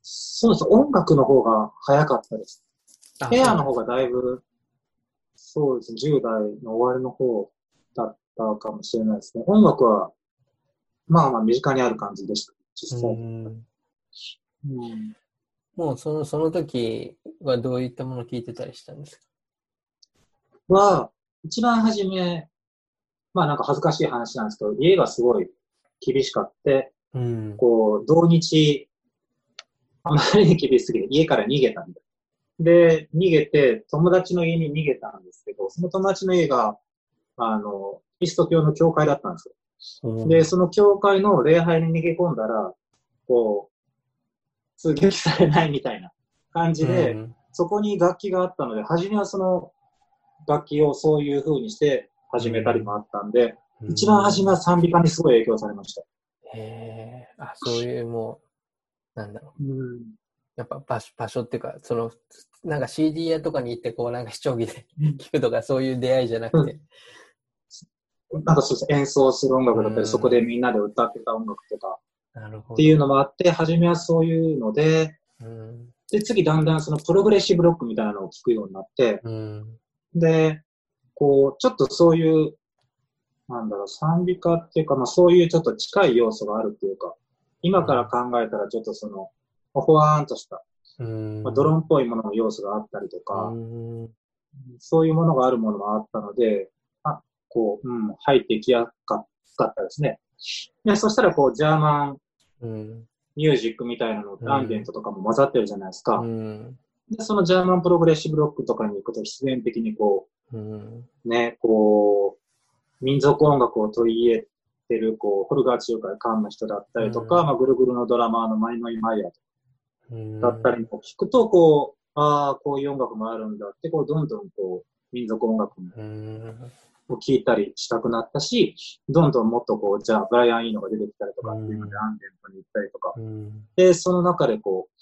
S2: そうです。音楽の方が早かったです。
S1: あ
S2: ペアの方がだいぶ、そうですね、10代の終わりの方だったかもしれないですね。音楽は、まあまあ身近にある感じでした、実
S1: う
S2: 際。
S1: ん
S2: うん
S1: もうその、その時はどういったものを聞いてたりしたんですか？
S2: は、一番初め、まあなんか恥ずかしい話なんですけど、家がすごい厳しかって、
S1: うん。
S2: こう、同日、あまりに厳しすぎて家から逃げたみたいな。で、逃げて、友達の家に逃げたんですけど、その友達の家が、あの、キリスト教の教会だったんですよ。
S1: うん
S2: で、その教会の礼拝に逃げ込んだら、こう、通撃されないみたいな感じで、
S1: うん
S2: そこに楽器があったので、初めはその楽器をそういう風にして始めたりもあったんで、一番初めは賛美歌にすごい影響されました。
S1: へえ、あ、そういうもう、なんだろう。
S2: うん。
S1: やっぱ場所、場所っていうか、その、なんか CD 屋とかに行って、こう、なんか視聴器で 聞くとか、そういう出会いじゃなくて。
S2: なんかそうです演奏する音楽だった
S1: うん
S2: り、そこでみんなで歌ってた音楽とか
S1: なるほど。
S2: っていうのもあって、初めはそういうので、
S1: うん。
S2: で、次だんだんそのプログレッシブロックみたいなのを聞くようになって、
S1: うん。
S2: で、こう、ちょっとそういう、なんだろう、賛美歌っていうか、まあそういうちょっと近い要素があるっていうか、今から考えたらちょっとその、ほわーんとした、
S1: うん。
S2: まあ、ドローンっぽいものの要素があったりとか、
S1: うん。
S2: そういうものがあるものもあったので、あ、こう、うん、入ってきやすかったですね。で、そしたらこう、ジャーマン
S1: うん。
S2: ミュージックみたいなのって
S1: うん
S2: アンビエントとかも混ざってるじゃないですか。
S1: うん。
S2: で、そのジャーマンプログレッシブロックとかに行くと必然的にこ
S1: うん。
S2: う、ね、こう、民族音楽を取り入れてる、こう、ホルガーチューカンの人だったりとか、
S1: うん
S2: まあ、ぐるぐるのドラマーのマイノイマイヤー
S1: うん。
S2: だったりも聞くと、こう、ああ、こういう音楽もあるんだって、こう、どんどんこう、民族音楽も
S1: うん。
S2: を聞いたりしたくなったし、どんどんもっとこう、じゃあ、ブライアン・イーノが出てきたりとかっていうので、
S1: うん
S2: アンデントに行ったりとか。
S1: うん。
S2: で、その中でこう、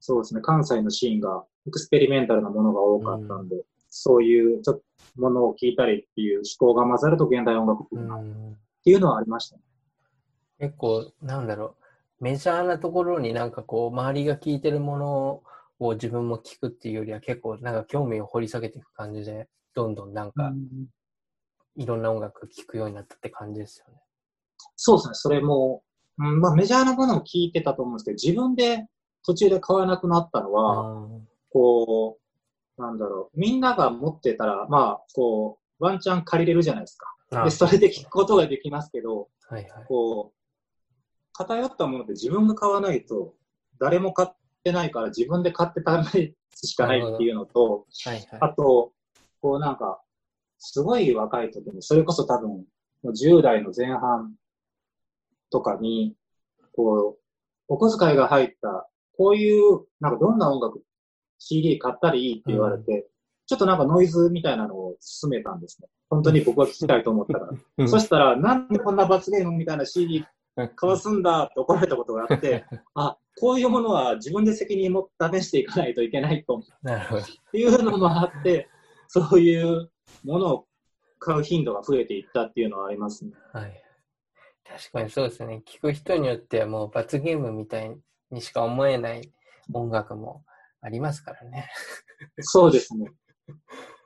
S2: そうですね、関西のシーンがエクスペリメンタルなものが多かったんで、そういうちょっとものを聞いたりっていう思考が混ざると現代音楽っ。ていうのはありましたね。
S1: 結構、なんだろう、メジャーなところになんかこう、周りが聞いてるものを自分も聞くっていうよりは結構なんか興味を掘り下げていく感じで、どんどんなんかいろんな音楽聴くようになったって感じですよね。
S2: そうですね、それも、うん、まあメジャーなものを聞いてたと思うんですけど、自分で途中で買わなくなったのは、
S1: あ
S2: こう、なんだろう、みんなが持ってたら、まあ、こう、ワンチャン借りれるじゃないですか。で、それで聞くことができますけど、
S1: はいはい。
S2: こう、偏ったものって自分が買わないと、誰も買ってないから自分で買って食べるしかないっていうのと、
S1: はいはい。
S2: あと、こうなんか、すごい若い時に、それこそ多分、もう10代の前半とかに、こう、お小遣いが入った、こういう、なんかどんな音楽、CD 買ったらいいって言われて、ちょっとなんかノイズみたいなのを勧めたんですね。本当に僕は聞きたいと思ったから。
S1: うん
S2: そしたら、なんでこんな罰ゲームみたいな CD 買わすんだって怒られたことがあって、あ、こういうものは自分で責任を試していかないといけないと
S1: なるほど。
S2: っていうのもあって、そういうものを買う頻度が増えていったっていうのはありますね。
S1: はい。確かにそうですね。聞く人によってはもう罰ゲームみたいにしか思えない音楽もありますからね。
S2: そうですね。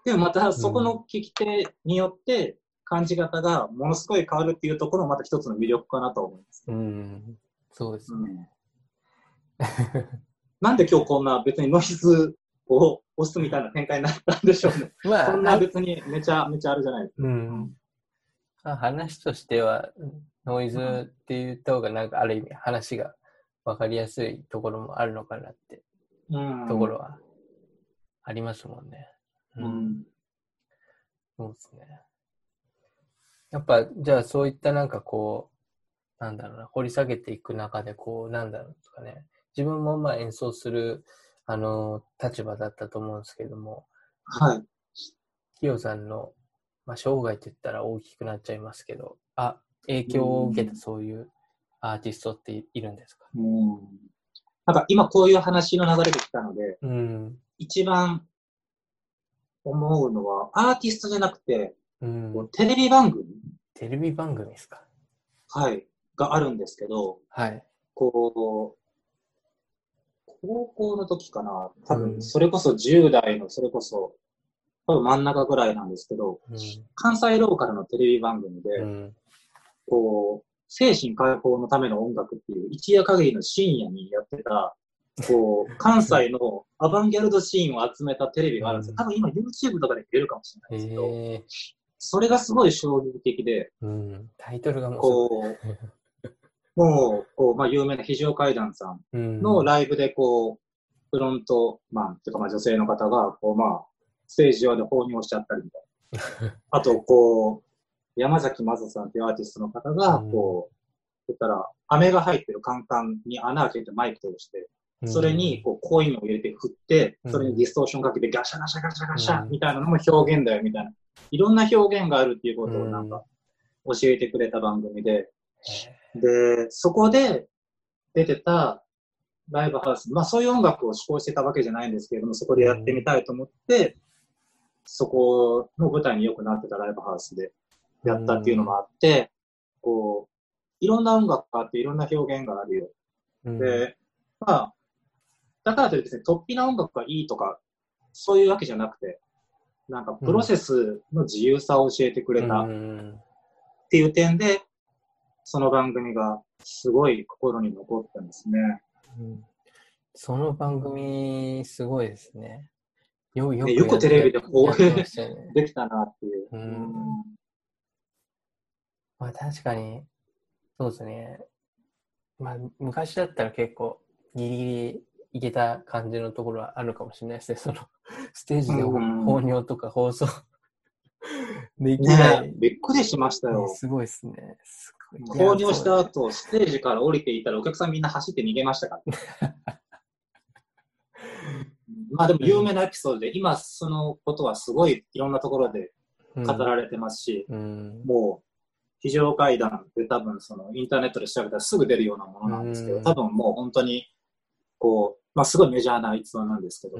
S2: でもまたそこの聞き手によって感じ方がものすごい変わるっていうところもまた一つの魅力かなと思います。
S1: うん。そうですね。
S2: うんなんで今日こんな別にノイズを押すみたいな展開になったんでしょうね。
S1: まあ、
S2: そんな別にめちゃめちゃあるじゃないですか。
S1: うん。まあ、話としては、ノイズって言った方がなんかある意味話が分かりやすいところもあるのかなって
S2: うん。
S1: ところはありますもんね。
S2: う。ん。
S1: そうですね。やっぱ、じゃあそういったなんかこう、なんだろうな、掘り下げていく中で、こう、なんだろうですかね。自分もまあ演奏する、あの、立場だったと思うんですけども、
S2: はい。
S1: ヒヨさんの、まあ、生涯って言ったら大きくなっちゃいますけど、あ、影響を受けたそういうアーティストっていいるんですか？
S2: うん。なんか今こういう話の流れできたので、
S1: うん。
S2: 一番思うのは、アーティストじゃなくて、
S1: うん。
S2: テレビ番組、
S1: テレビ番組ですか？
S2: はい、があるんですけど、
S1: はい。
S2: こう、高校の時かな、多
S1: うん
S2: 分、それこそ10代の、それこそ、多分真ん中ぐらいなんですけど、
S1: う
S2: 関西ローカルのテレビ番組で、
S1: ん。うん。
S2: こう、精神解放のための音楽っていう、一夜限りの深夜にやってた、こう、関西の アバンギャルドシーンを集めたテレビがあるんですよ。多分今 YouTube とかで見れるかもしれないですけど、
S1: ええ
S2: それがすごい衝撃的で、
S1: うん。タイトルがもう
S2: こう、もう、こう、まあ、有名な非常階段さん
S1: うん、
S2: のライブで、こう、フロントマンというか、まあ、女性の方が、こう、まあ、ステージ上で放尿しちゃったりみたいな。あと、こう、山崎まずさんっていうアーティストの方が、
S1: うん。
S2: こう、言ったら、飴が入ってるカンカンに穴開けてマイク通して、それに、こう、コインを入れて振って、それにディストーションかけてガシャガシャガシャガシャ
S1: うん
S2: みたいなのも表現だよ、みたいな。いろんな表現があるっていうことをなんか、教えてくれた番組で、で、そこで出てたライブハウス、まあそういう音楽を指向してたわけじゃないんですけれども、そこでやってみたいと思って、そこの舞台によくなってたライブハウスでやったっていうのもあって、こう、いろんな音楽があっていろんな表現があるよ。
S1: うん、
S2: で、まあ、だからといってですね、突飛な音楽がいいとか、そういうわけじゃなくて、なんかプロセスの自由さを教えてくれたっ
S1: うん。
S2: ていう点で、その番組がすごい心に残ったんですね。
S1: うんその番組、すごいですね。よよ
S2: ねよくテレビでこう
S1: やってましたよね。
S2: できたなっていう。
S1: うんまあ確かに、そうですね。まあ昔だったら結構ギリギリいけた感じのところはあるかもしれないですね。そのステージで放尿とか放送できな
S2: ね
S1: い。
S2: びっくりしましたよ。
S1: すごいですね。す
S2: 購入した後、ステージから降りていたらお客さんみんな走って逃げましたから。まあでも有名なエピソードで、今そのことはすごいいろんなところで語られてますし、
S1: うん。
S2: もう非常階段で多分そのインターネットで調べたらすぐ出るようなものなんですけど、
S1: うん
S2: 多分もう本当にこう、まあすごいメジャーな逸話なんですけど、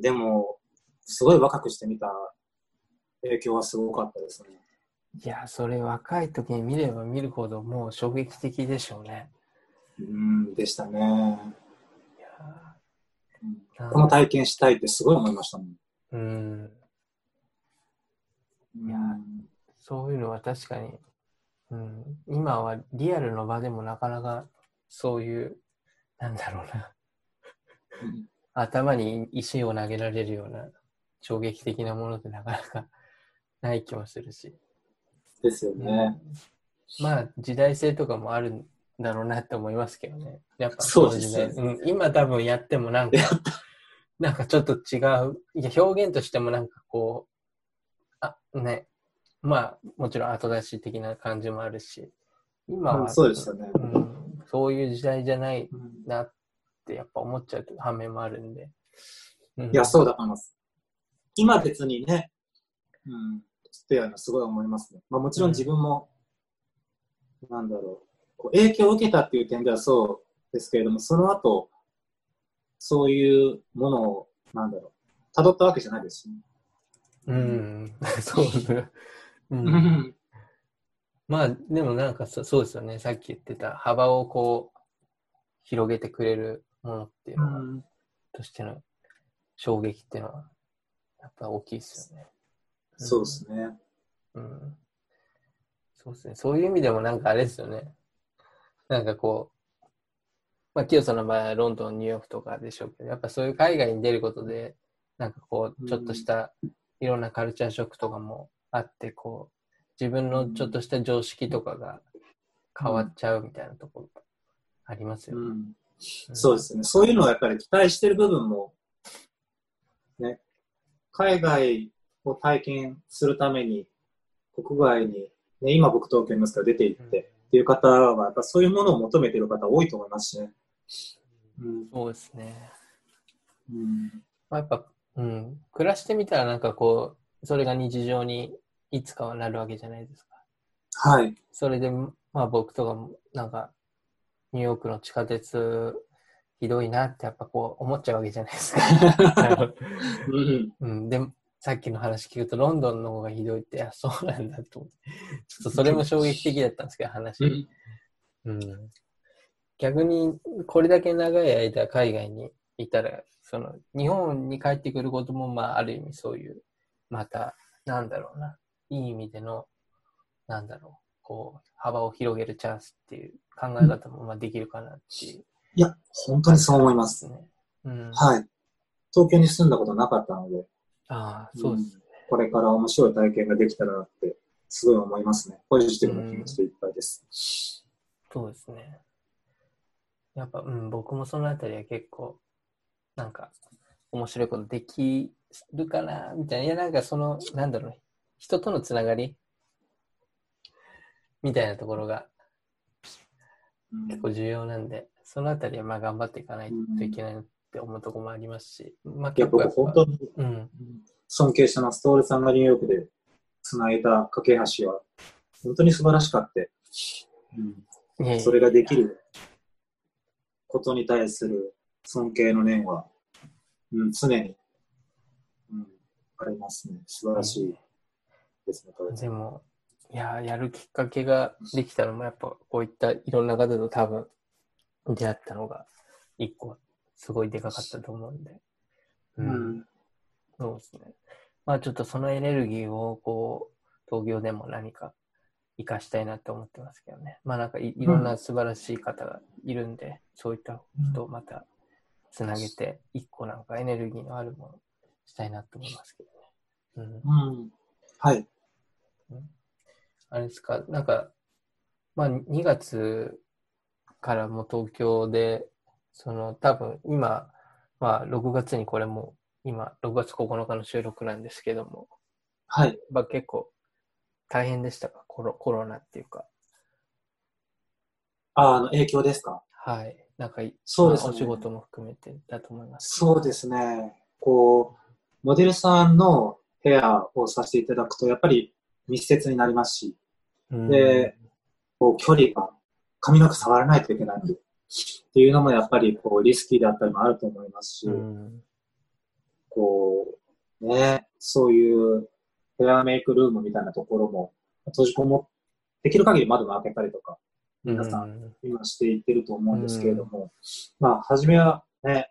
S2: でも、すごい若くしてみた影響はすごかったですね。
S1: いや、それ若い時に見れば見るほどもう衝撃的でしょうね。
S2: うん、でしたね。この体験したいってすごい思いましたもん。
S1: うん。
S2: うん
S1: いやそういうのは確かに、うん、今はリアルの場でもなかなかそういう、なんだろうな、
S2: うん
S1: 頭に石を投げられるような衝撃的なものってなかなかない気もするし。
S2: ですよね。
S1: まあ、時代性とかもあるんだろうなって思いますけどね。やっぱ
S2: そうですね
S1: うん、今多分やってもなんか、なんかちょっと違う。いや、表現としてもなんかこう、あ、ね。まあ、もちろん後出し的な感じもあるし、今は、
S2: うんそうですよね。
S1: うん、そういう時代じゃない
S2: うん
S1: なってやっぱ思っちゃう反面もあるんで。うん
S2: いや、そうだと思います。今別にね、うん、っていうのはすごい思いますね。まあもちろん自分も、なんだろう、こう影響を受けたっていう点ではそうですけれども、その後、そういうものを、なんだろう、辿ったわけじゃないですしね。
S1: うん、そうね。う、
S2: うんん。
S1: まあ、でもなんかそそうですよね。さっき言ってた幅をこう、広げてくれるものっていうのが、としての衝撃っていうのは、やっぱ大きいですよね。
S2: そうですね。
S1: うん。そうですね。そういう意味でもなんかあれですよね。なんかこう、まあ、清さんの場合はロンドン、ニューヨークとかでしょうけど、やっぱそういう海外に出ることで、なんかこう、ちょっとしたいろんなカルチャーショックとかもあって、こう、自分のちょっとした常識とかが変わっちゃうみたいなところありますよね。
S2: うん。そうですね。そういうのはやっぱり期待してる部分も、ね、海外を体験するために、国外に、ね、今僕東京にいますから出て行ってっていう方は、やっぱそういうものを求めてる方多いと思いますしね。うん。
S1: そうですね。
S2: うん。
S1: まあ、やっぱ、うん、暮らしてみたらなんかこう、それが日常にいつかはなるわけじゃないですか。
S2: はい。
S1: それで、まあ僕とかも、なんか、ニューヨークの地下鉄、ひどいなってやっぱこう思っちゃうわけじゃないですか。
S2: うん。
S1: うん、でも、さっきの話聞くと、ロンドンの方がひどいって、あ、そうなんだと思って。ちょっとそれも衝撃的だったんですけど、話。うん。逆に、これだけ長い間海外にいたら、その、日本に帰ってくることも、まあ、ある意味そういう、また、なんだろうな、いい意味での、なんだろう、こう、幅を広げるチャンスっていう考え方も、まあ、できるかなっていう。
S2: いや、本当にそう思います。
S1: ね。うん。
S2: はい。東京に住んだことなかったので、
S1: ああ、そうですね。
S2: これから面白い体験ができたらなって、すごい思いますね。ポジティブな気持ちでいっぱいです。
S1: そうですね。やっぱ、うん、僕もそのあたりは結構、なんか、面白いことできるかな、みたいな。いや、なんかその、なんだろう、人とのつながり？みたいなところが
S2: うん
S1: 結構重要なんで、そのあたりはまあ頑張っていかないといけないなって思うところもありますし、まあ結構やっぱ
S2: 本当に
S1: うん、
S2: 尊敬してます。トールさんがニューヨークで繋いだ架け橋は、本当に素晴らしかった。うん、それができることに対する尊敬の念は、うん、常に、うん、ありますね。素晴らしいですね、トールさん
S1: でも、いや、やるきっかけができたのも、やっぱこういったいろんな方と多分出会ったのが、一個、すごいでかかったと思うんで。う
S2: うん
S1: そうですね。まあちょっとそのエネルギーを、こう、東京でも何か活かしたいなって思ってますけどね。まあなんかいいろんな素晴らしい方がいるんで、そういった人をまたつなげて、一個なんかエネルギーのあるものしたいなと思いますけどね。うん。
S2: うん。はい。
S1: あれですか、なんか、まあ、2月からもう東京で、その、多分今、まあ、6月にこれも、今、6月9日の収録なんですけども、
S2: はい。
S1: まあ、結構大変でしたか？コロコロナっていうか。
S2: ああの、影響ですか？
S1: はい。なんかい、
S2: そうですね
S1: まあお仕事も含めてだと思います。
S2: そうですね。こう、モデルさんのヘアをさせていただくと、やっぱり密接になりますし、
S1: うん
S2: で、こう、距離が、髪の毛触らないといけないので、っていうのもやっぱり、こう、リスキーだったりもあると思いますし、
S1: うん。
S2: こう、ね、そういうヘアメイクルームみたいなところも閉じこもできる限り窓も開けたりとか、皆さん
S1: ん。
S2: 今していってると思うんですけれども、まあ、初めはね、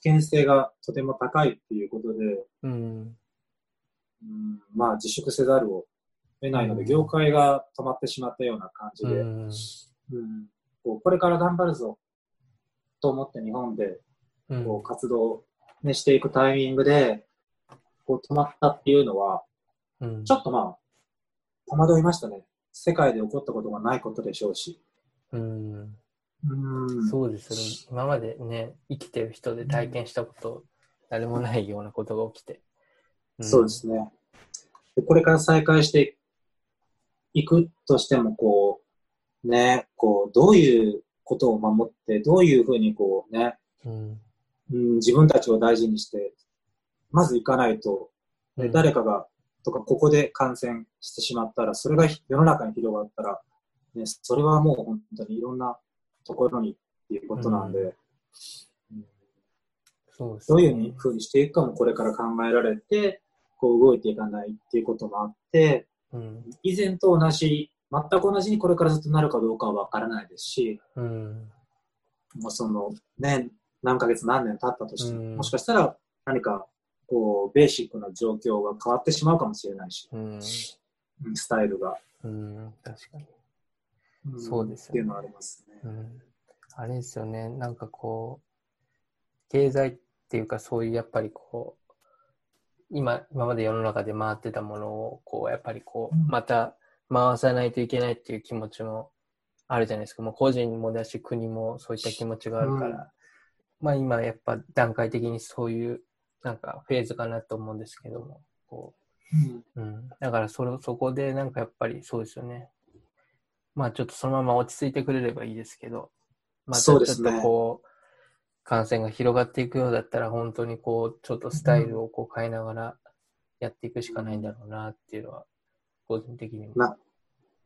S2: 危険性がとても高いっていうことで、
S1: うん。
S2: うん、まあ、自粛せざるを得ないので、
S1: うん
S2: 業界が止まってしまったような感じで、
S1: うん。
S2: うんこうこれから頑張るぞと思って日本で
S1: うん
S2: こう活動、ね、していくタイミングでこう止まったっていうのは、
S1: うん
S2: ちょっとまあ、戸惑いましたね。世界で起こったことがないことでしょうし。
S1: うん。
S2: うん
S1: そうですよね。今までね、生きてる人で体験したこと、誰もないようなことが起きて。ん
S2: そうで。すね。でこれから再開していくとしても、こう、ね、こう、どういうことを守って、どういうふうにこうね、
S1: うん。
S2: うん、自分たちを大事にして、まず行かないと、で
S1: うん
S2: 誰かが、とか、ここで感染してしまったら、それが世の中に広がったら、ね、それはもう本当にいろんなところにっていうことなんで、
S1: う
S2: うん
S1: そうです
S2: どう
S1: ね
S2: いうふうにしていくかもこれから考えられて、こう動いていかないっていうこともあって、
S1: うん。
S2: 以前と同じ、全く同じにこれからずっとなるかどうかはわからないですし、
S1: うん。
S2: もうそのね、何ヶ月何年経ったとしても、
S1: うん
S2: もしかしたら何かこうベーシックな状況が変わってしまうかもしれないし、
S1: うん。
S2: うんスタイルが。
S1: うん。確かに。
S2: ん
S1: そうですよね
S2: っていうのはありますね。
S1: うん。あれですよね。なんかこう、経済っていうかそういうやっぱりこう、今、今まで世の中で回ってたものを、こう、やっぱりこう、
S2: うん
S1: また回さないといけないっていう気持ちもあるじゃないですか。もう個人もだし、国もそういった気持ちがあるから、
S2: うん。
S1: まあ今やっぱ段階的にそういう、なんかフェーズかなと思うんですけども、こ
S2: う。ん。
S1: う、うん。だからそれ、そこでなんかやっぱりそうですよね。まあちょっとそのまま落ち着いてくれればいいですけど、またちょっと
S2: そうですね。
S1: こう、感染が広がっていくようだったら、本当にこう、ちょっとスタイルをこう変えながらやっていくしかないんだろうなっていうのは、個人的にも
S2: な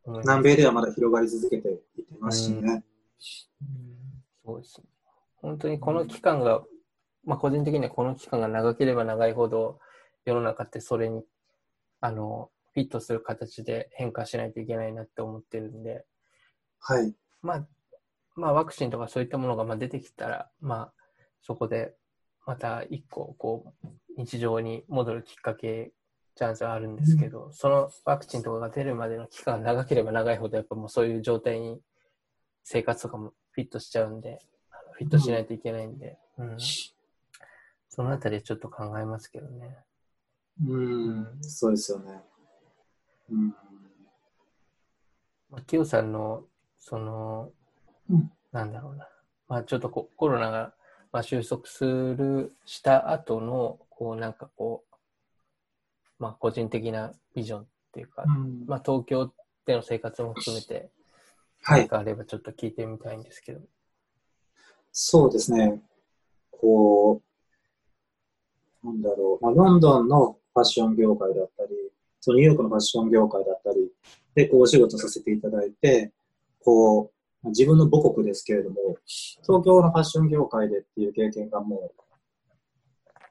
S1: 思います。
S2: 南米ではまだ広がり続けていってますしね。
S1: うんそうですね。本当にこの期間が、まあ個人的にはこの期間が長ければ長いほど、世の中ってそれに、あの、フィットする形で変化しないといけないなって思ってるんで、
S2: はい。
S1: まあ、まあ、ワクチンとかそういったものがまあ出てきたら、まあ、そこでまた一個、こう、日常に戻るきっかけ、チャンスはあるんですけど、そのワクチンとかが出るまでの期間が長ければ長いほど、やっぱもうそういう状態に生活とかもフィットしちゃうんで、フィットしないといけないんで、うん。そのあたりちょっと考えますけどね。
S2: うん、そうですよね。うん。
S1: まあ、キヨさんの、その、
S2: うん
S1: なんだろうな、まあ、ちょっとこコロナが、まあ、収束する、した後の、こう、なんかこう、まあ、個人的なビジョンっていうか、
S2: うん
S1: まあ、東京での生活も含めて、
S2: はい。
S1: 何かあればちょっと聞いてみたいんですけど。
S2: そうですね。こう、なんだろう、まあ、ロンドンのファッション業界だったり、そのニューヨークのファッション業界だったり、で、こう、お仕事させていただいて、こう、自分の母国ですけれども、東京のファッション業界でっていう経験がもう、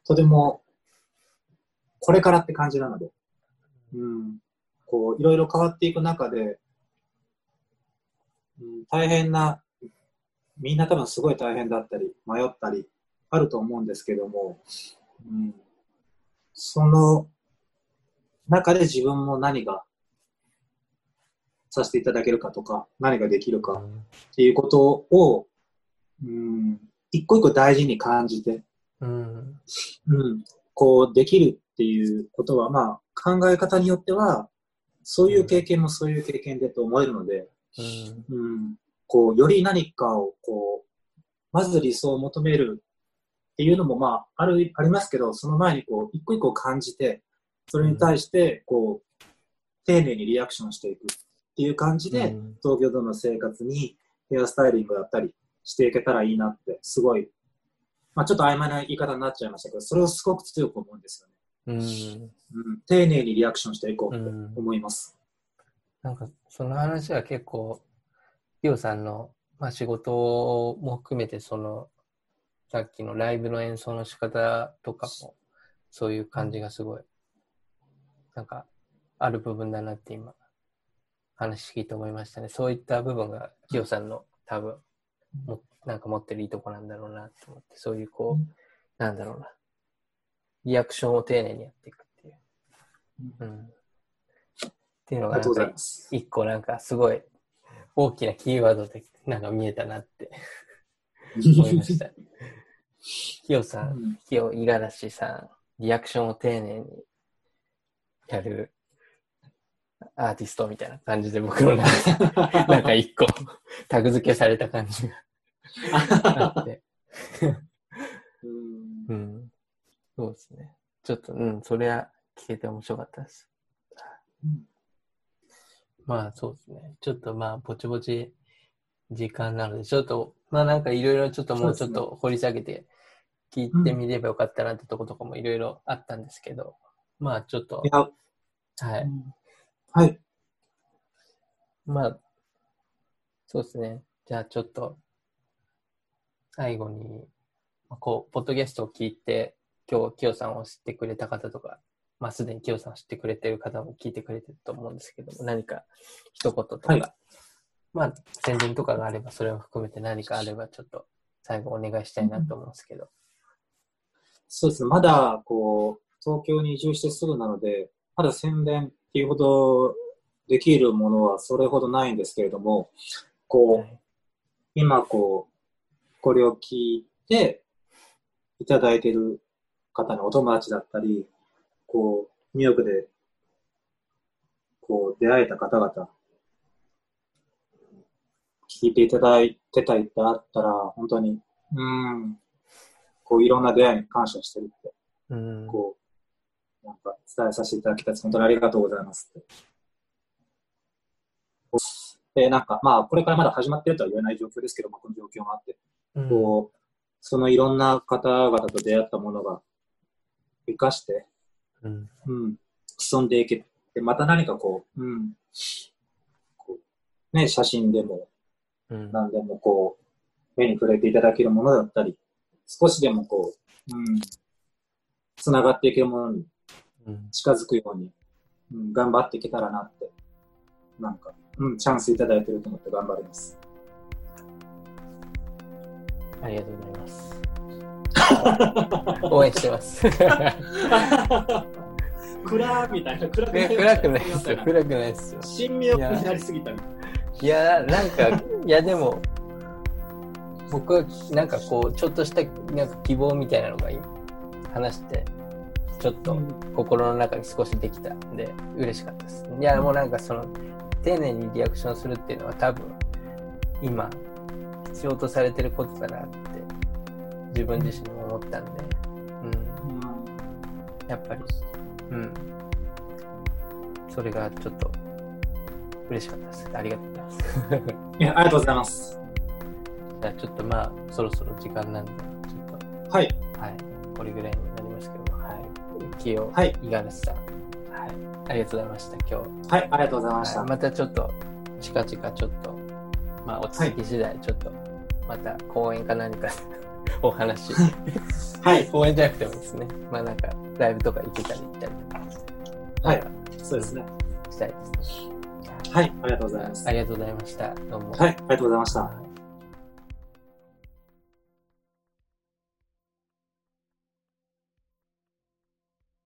S2: とても、これからって感じなので、うん、こう、いろいろ変わっていく中で、うん、大変なみんな多分すごい大変だったり、迷ったり、あると思うんですけども、うん、その中で自分も何がさせていただけるかとか、何ができるかっていうことを、うん、一個一個大事に感じて、
S1: うん。
S2: うん、こうできるっていうことは、まあ考え方によっては、そういう経験もそういう経験でと思えるので、
S1: うん。
S2: うん、こう、より何かを、こう、まず理想を求めるっていうのも、まあ、ある、ありますけど、その前に、こう、一個一個感じて、それに対して、こう、丁寧にリアクションしていくっていう感じで、
S1: うん
S2: 東京での生活にヘアスタイリングだったりしていけたらいいなって、すごい、まあ、ちょっと曖昧な言い方になっちゃいましたけど、それをすごく強く思うんですよね。
S1: うん。
S2: うん、丁寧にリアクションしていこうって
S1: うん
S2: 思います。
S1: なんか、その話は結構、ヒヨさんの、まあ、仕事も含めて、その、さっきのライブの演奏の仕方とかも、そういう感じがすごい、なんか、ある部分だなって今、話聞いて思いましたね。そういった部分が、ヒヨさんの多分、もなんか持ってるいいとこなんだろうなと思って、そういうこう、
S2: うん
S1: なんだろうな、リアクションを丁寧にやっていくっていう。うん。っていうのが。一個なんかすごい大きなキーワードでなんか見えたなって 思いました。ひよさん、
S2: うん
S1: ひよ五十嵐さん、リアクションを丁寧にやるアーティストみたいな感じで僕の なんか一個、タグ付けされた感じがあって。
S2: うん
S1: うん。そうですね。ちょっと、うん、それは聞けて面白かったです。まあそうですね。ちょっとまあ、ぼちぼち時間なので、ちょっと、まあなんかいろいろちょっともうちょっと掘り下げて聞いてみればよかったなってとことかもいろいろあったんですけど、まあちょっと
S2: い、や、
S1: はい。
S2: はい。
S1: まあ、そうですね。じゃあちょっと、最後に、まあこう、ポッドキャストを聞いて、今日、キヨさんを知ってくれた方とか、まあ、すでにキヨさんを知ってくれてる方も聞いてくれてると思うんですけども、何か一言とか、
S2: はい
S1: まあ、宣伝とかがあれば、それを含めて何かあれば、ちょっと最後お願いしたいなと思うんですけど。
S2: そうですね。まだ、こう、東京に移住してすぐなので、まだ宣伝っていうほどできるものはそれほどないんですけれども、こう、
S1: はい
S2: 今こう、これを聞いていただいている方のお友達だったり、こう、ニューヨークで、こう、出会えた方々、聞いていただいてたりってあったら、本当に、うん、こう、いろんな出会いに感謝してるって、
S1: うん。
S2: こう、なんか伝えさせていただきたいです。本当にありがとうございますって。で、なんか、まあ、これからまだ始まってるとは言えない状況ですけど、まあ、この状況もあって、
S1: うん
S2: こう、そのいろんな方々と出会ったものが、生かして、
S1: うん。
S2: うん、進んでいけて、また何かこう、うん、こうね、写真でも、
S1: うん。
S2: 何でもこう、目に触れていただけるものだったり、少しでもこう、うん、つながっていけるものに
S1: うん
S2: 近づくように、うん、頑張っていけたらなって、なんか、うん、チャンスいただいてると思って頑張ります。
S1: ありがとうございます。応援してます。
S2: 暗みたいな、暗くない
S1: え暗くないですよ。暗くないですよ。
S2: 新妙になりすぎたい
S1: いや、なんか、いやでも、僕はなんかこう、ちょっとしたなんか希望みたいなのが今話して、ちょっと心の中に少しできたんで、嬉しかったです。いや、もうなんかその、丁寧にリアクションするっていうのは多分、今、必要とされてることだなって、自分自身も思ったんで、うん。
S2: うん
S1: やっぱり、うん。それがちょっと嬉しかったです。ありがとうございます。
S2: いや、ありがとうございます。
S1: じゃあちょっとまあ、そろそろ時間なんで、ちょっ
S2: はい。
S1: と、はい、これぐらいになりますけども、はい。清、
S2: はい
S1: 五十嵐さん、はい。ありがとうございました、今日。
S2: はい、ありがとうございました。
S1: はい、またちょっと、近々ちょっと、まあ、落ち着き次第、ちょっと、また講演か何かお話、
S2: はい、
S1: 講演じゃなくてもですね。まあなんか、ライブとか行けたり行ったりとか、
S2: はいそうですね。
S1: したいですね。
S2: はい、ありがとうございます。
S1: ありがとうございました。どうも。
S2: はい、ありがとうございました。
S1: はい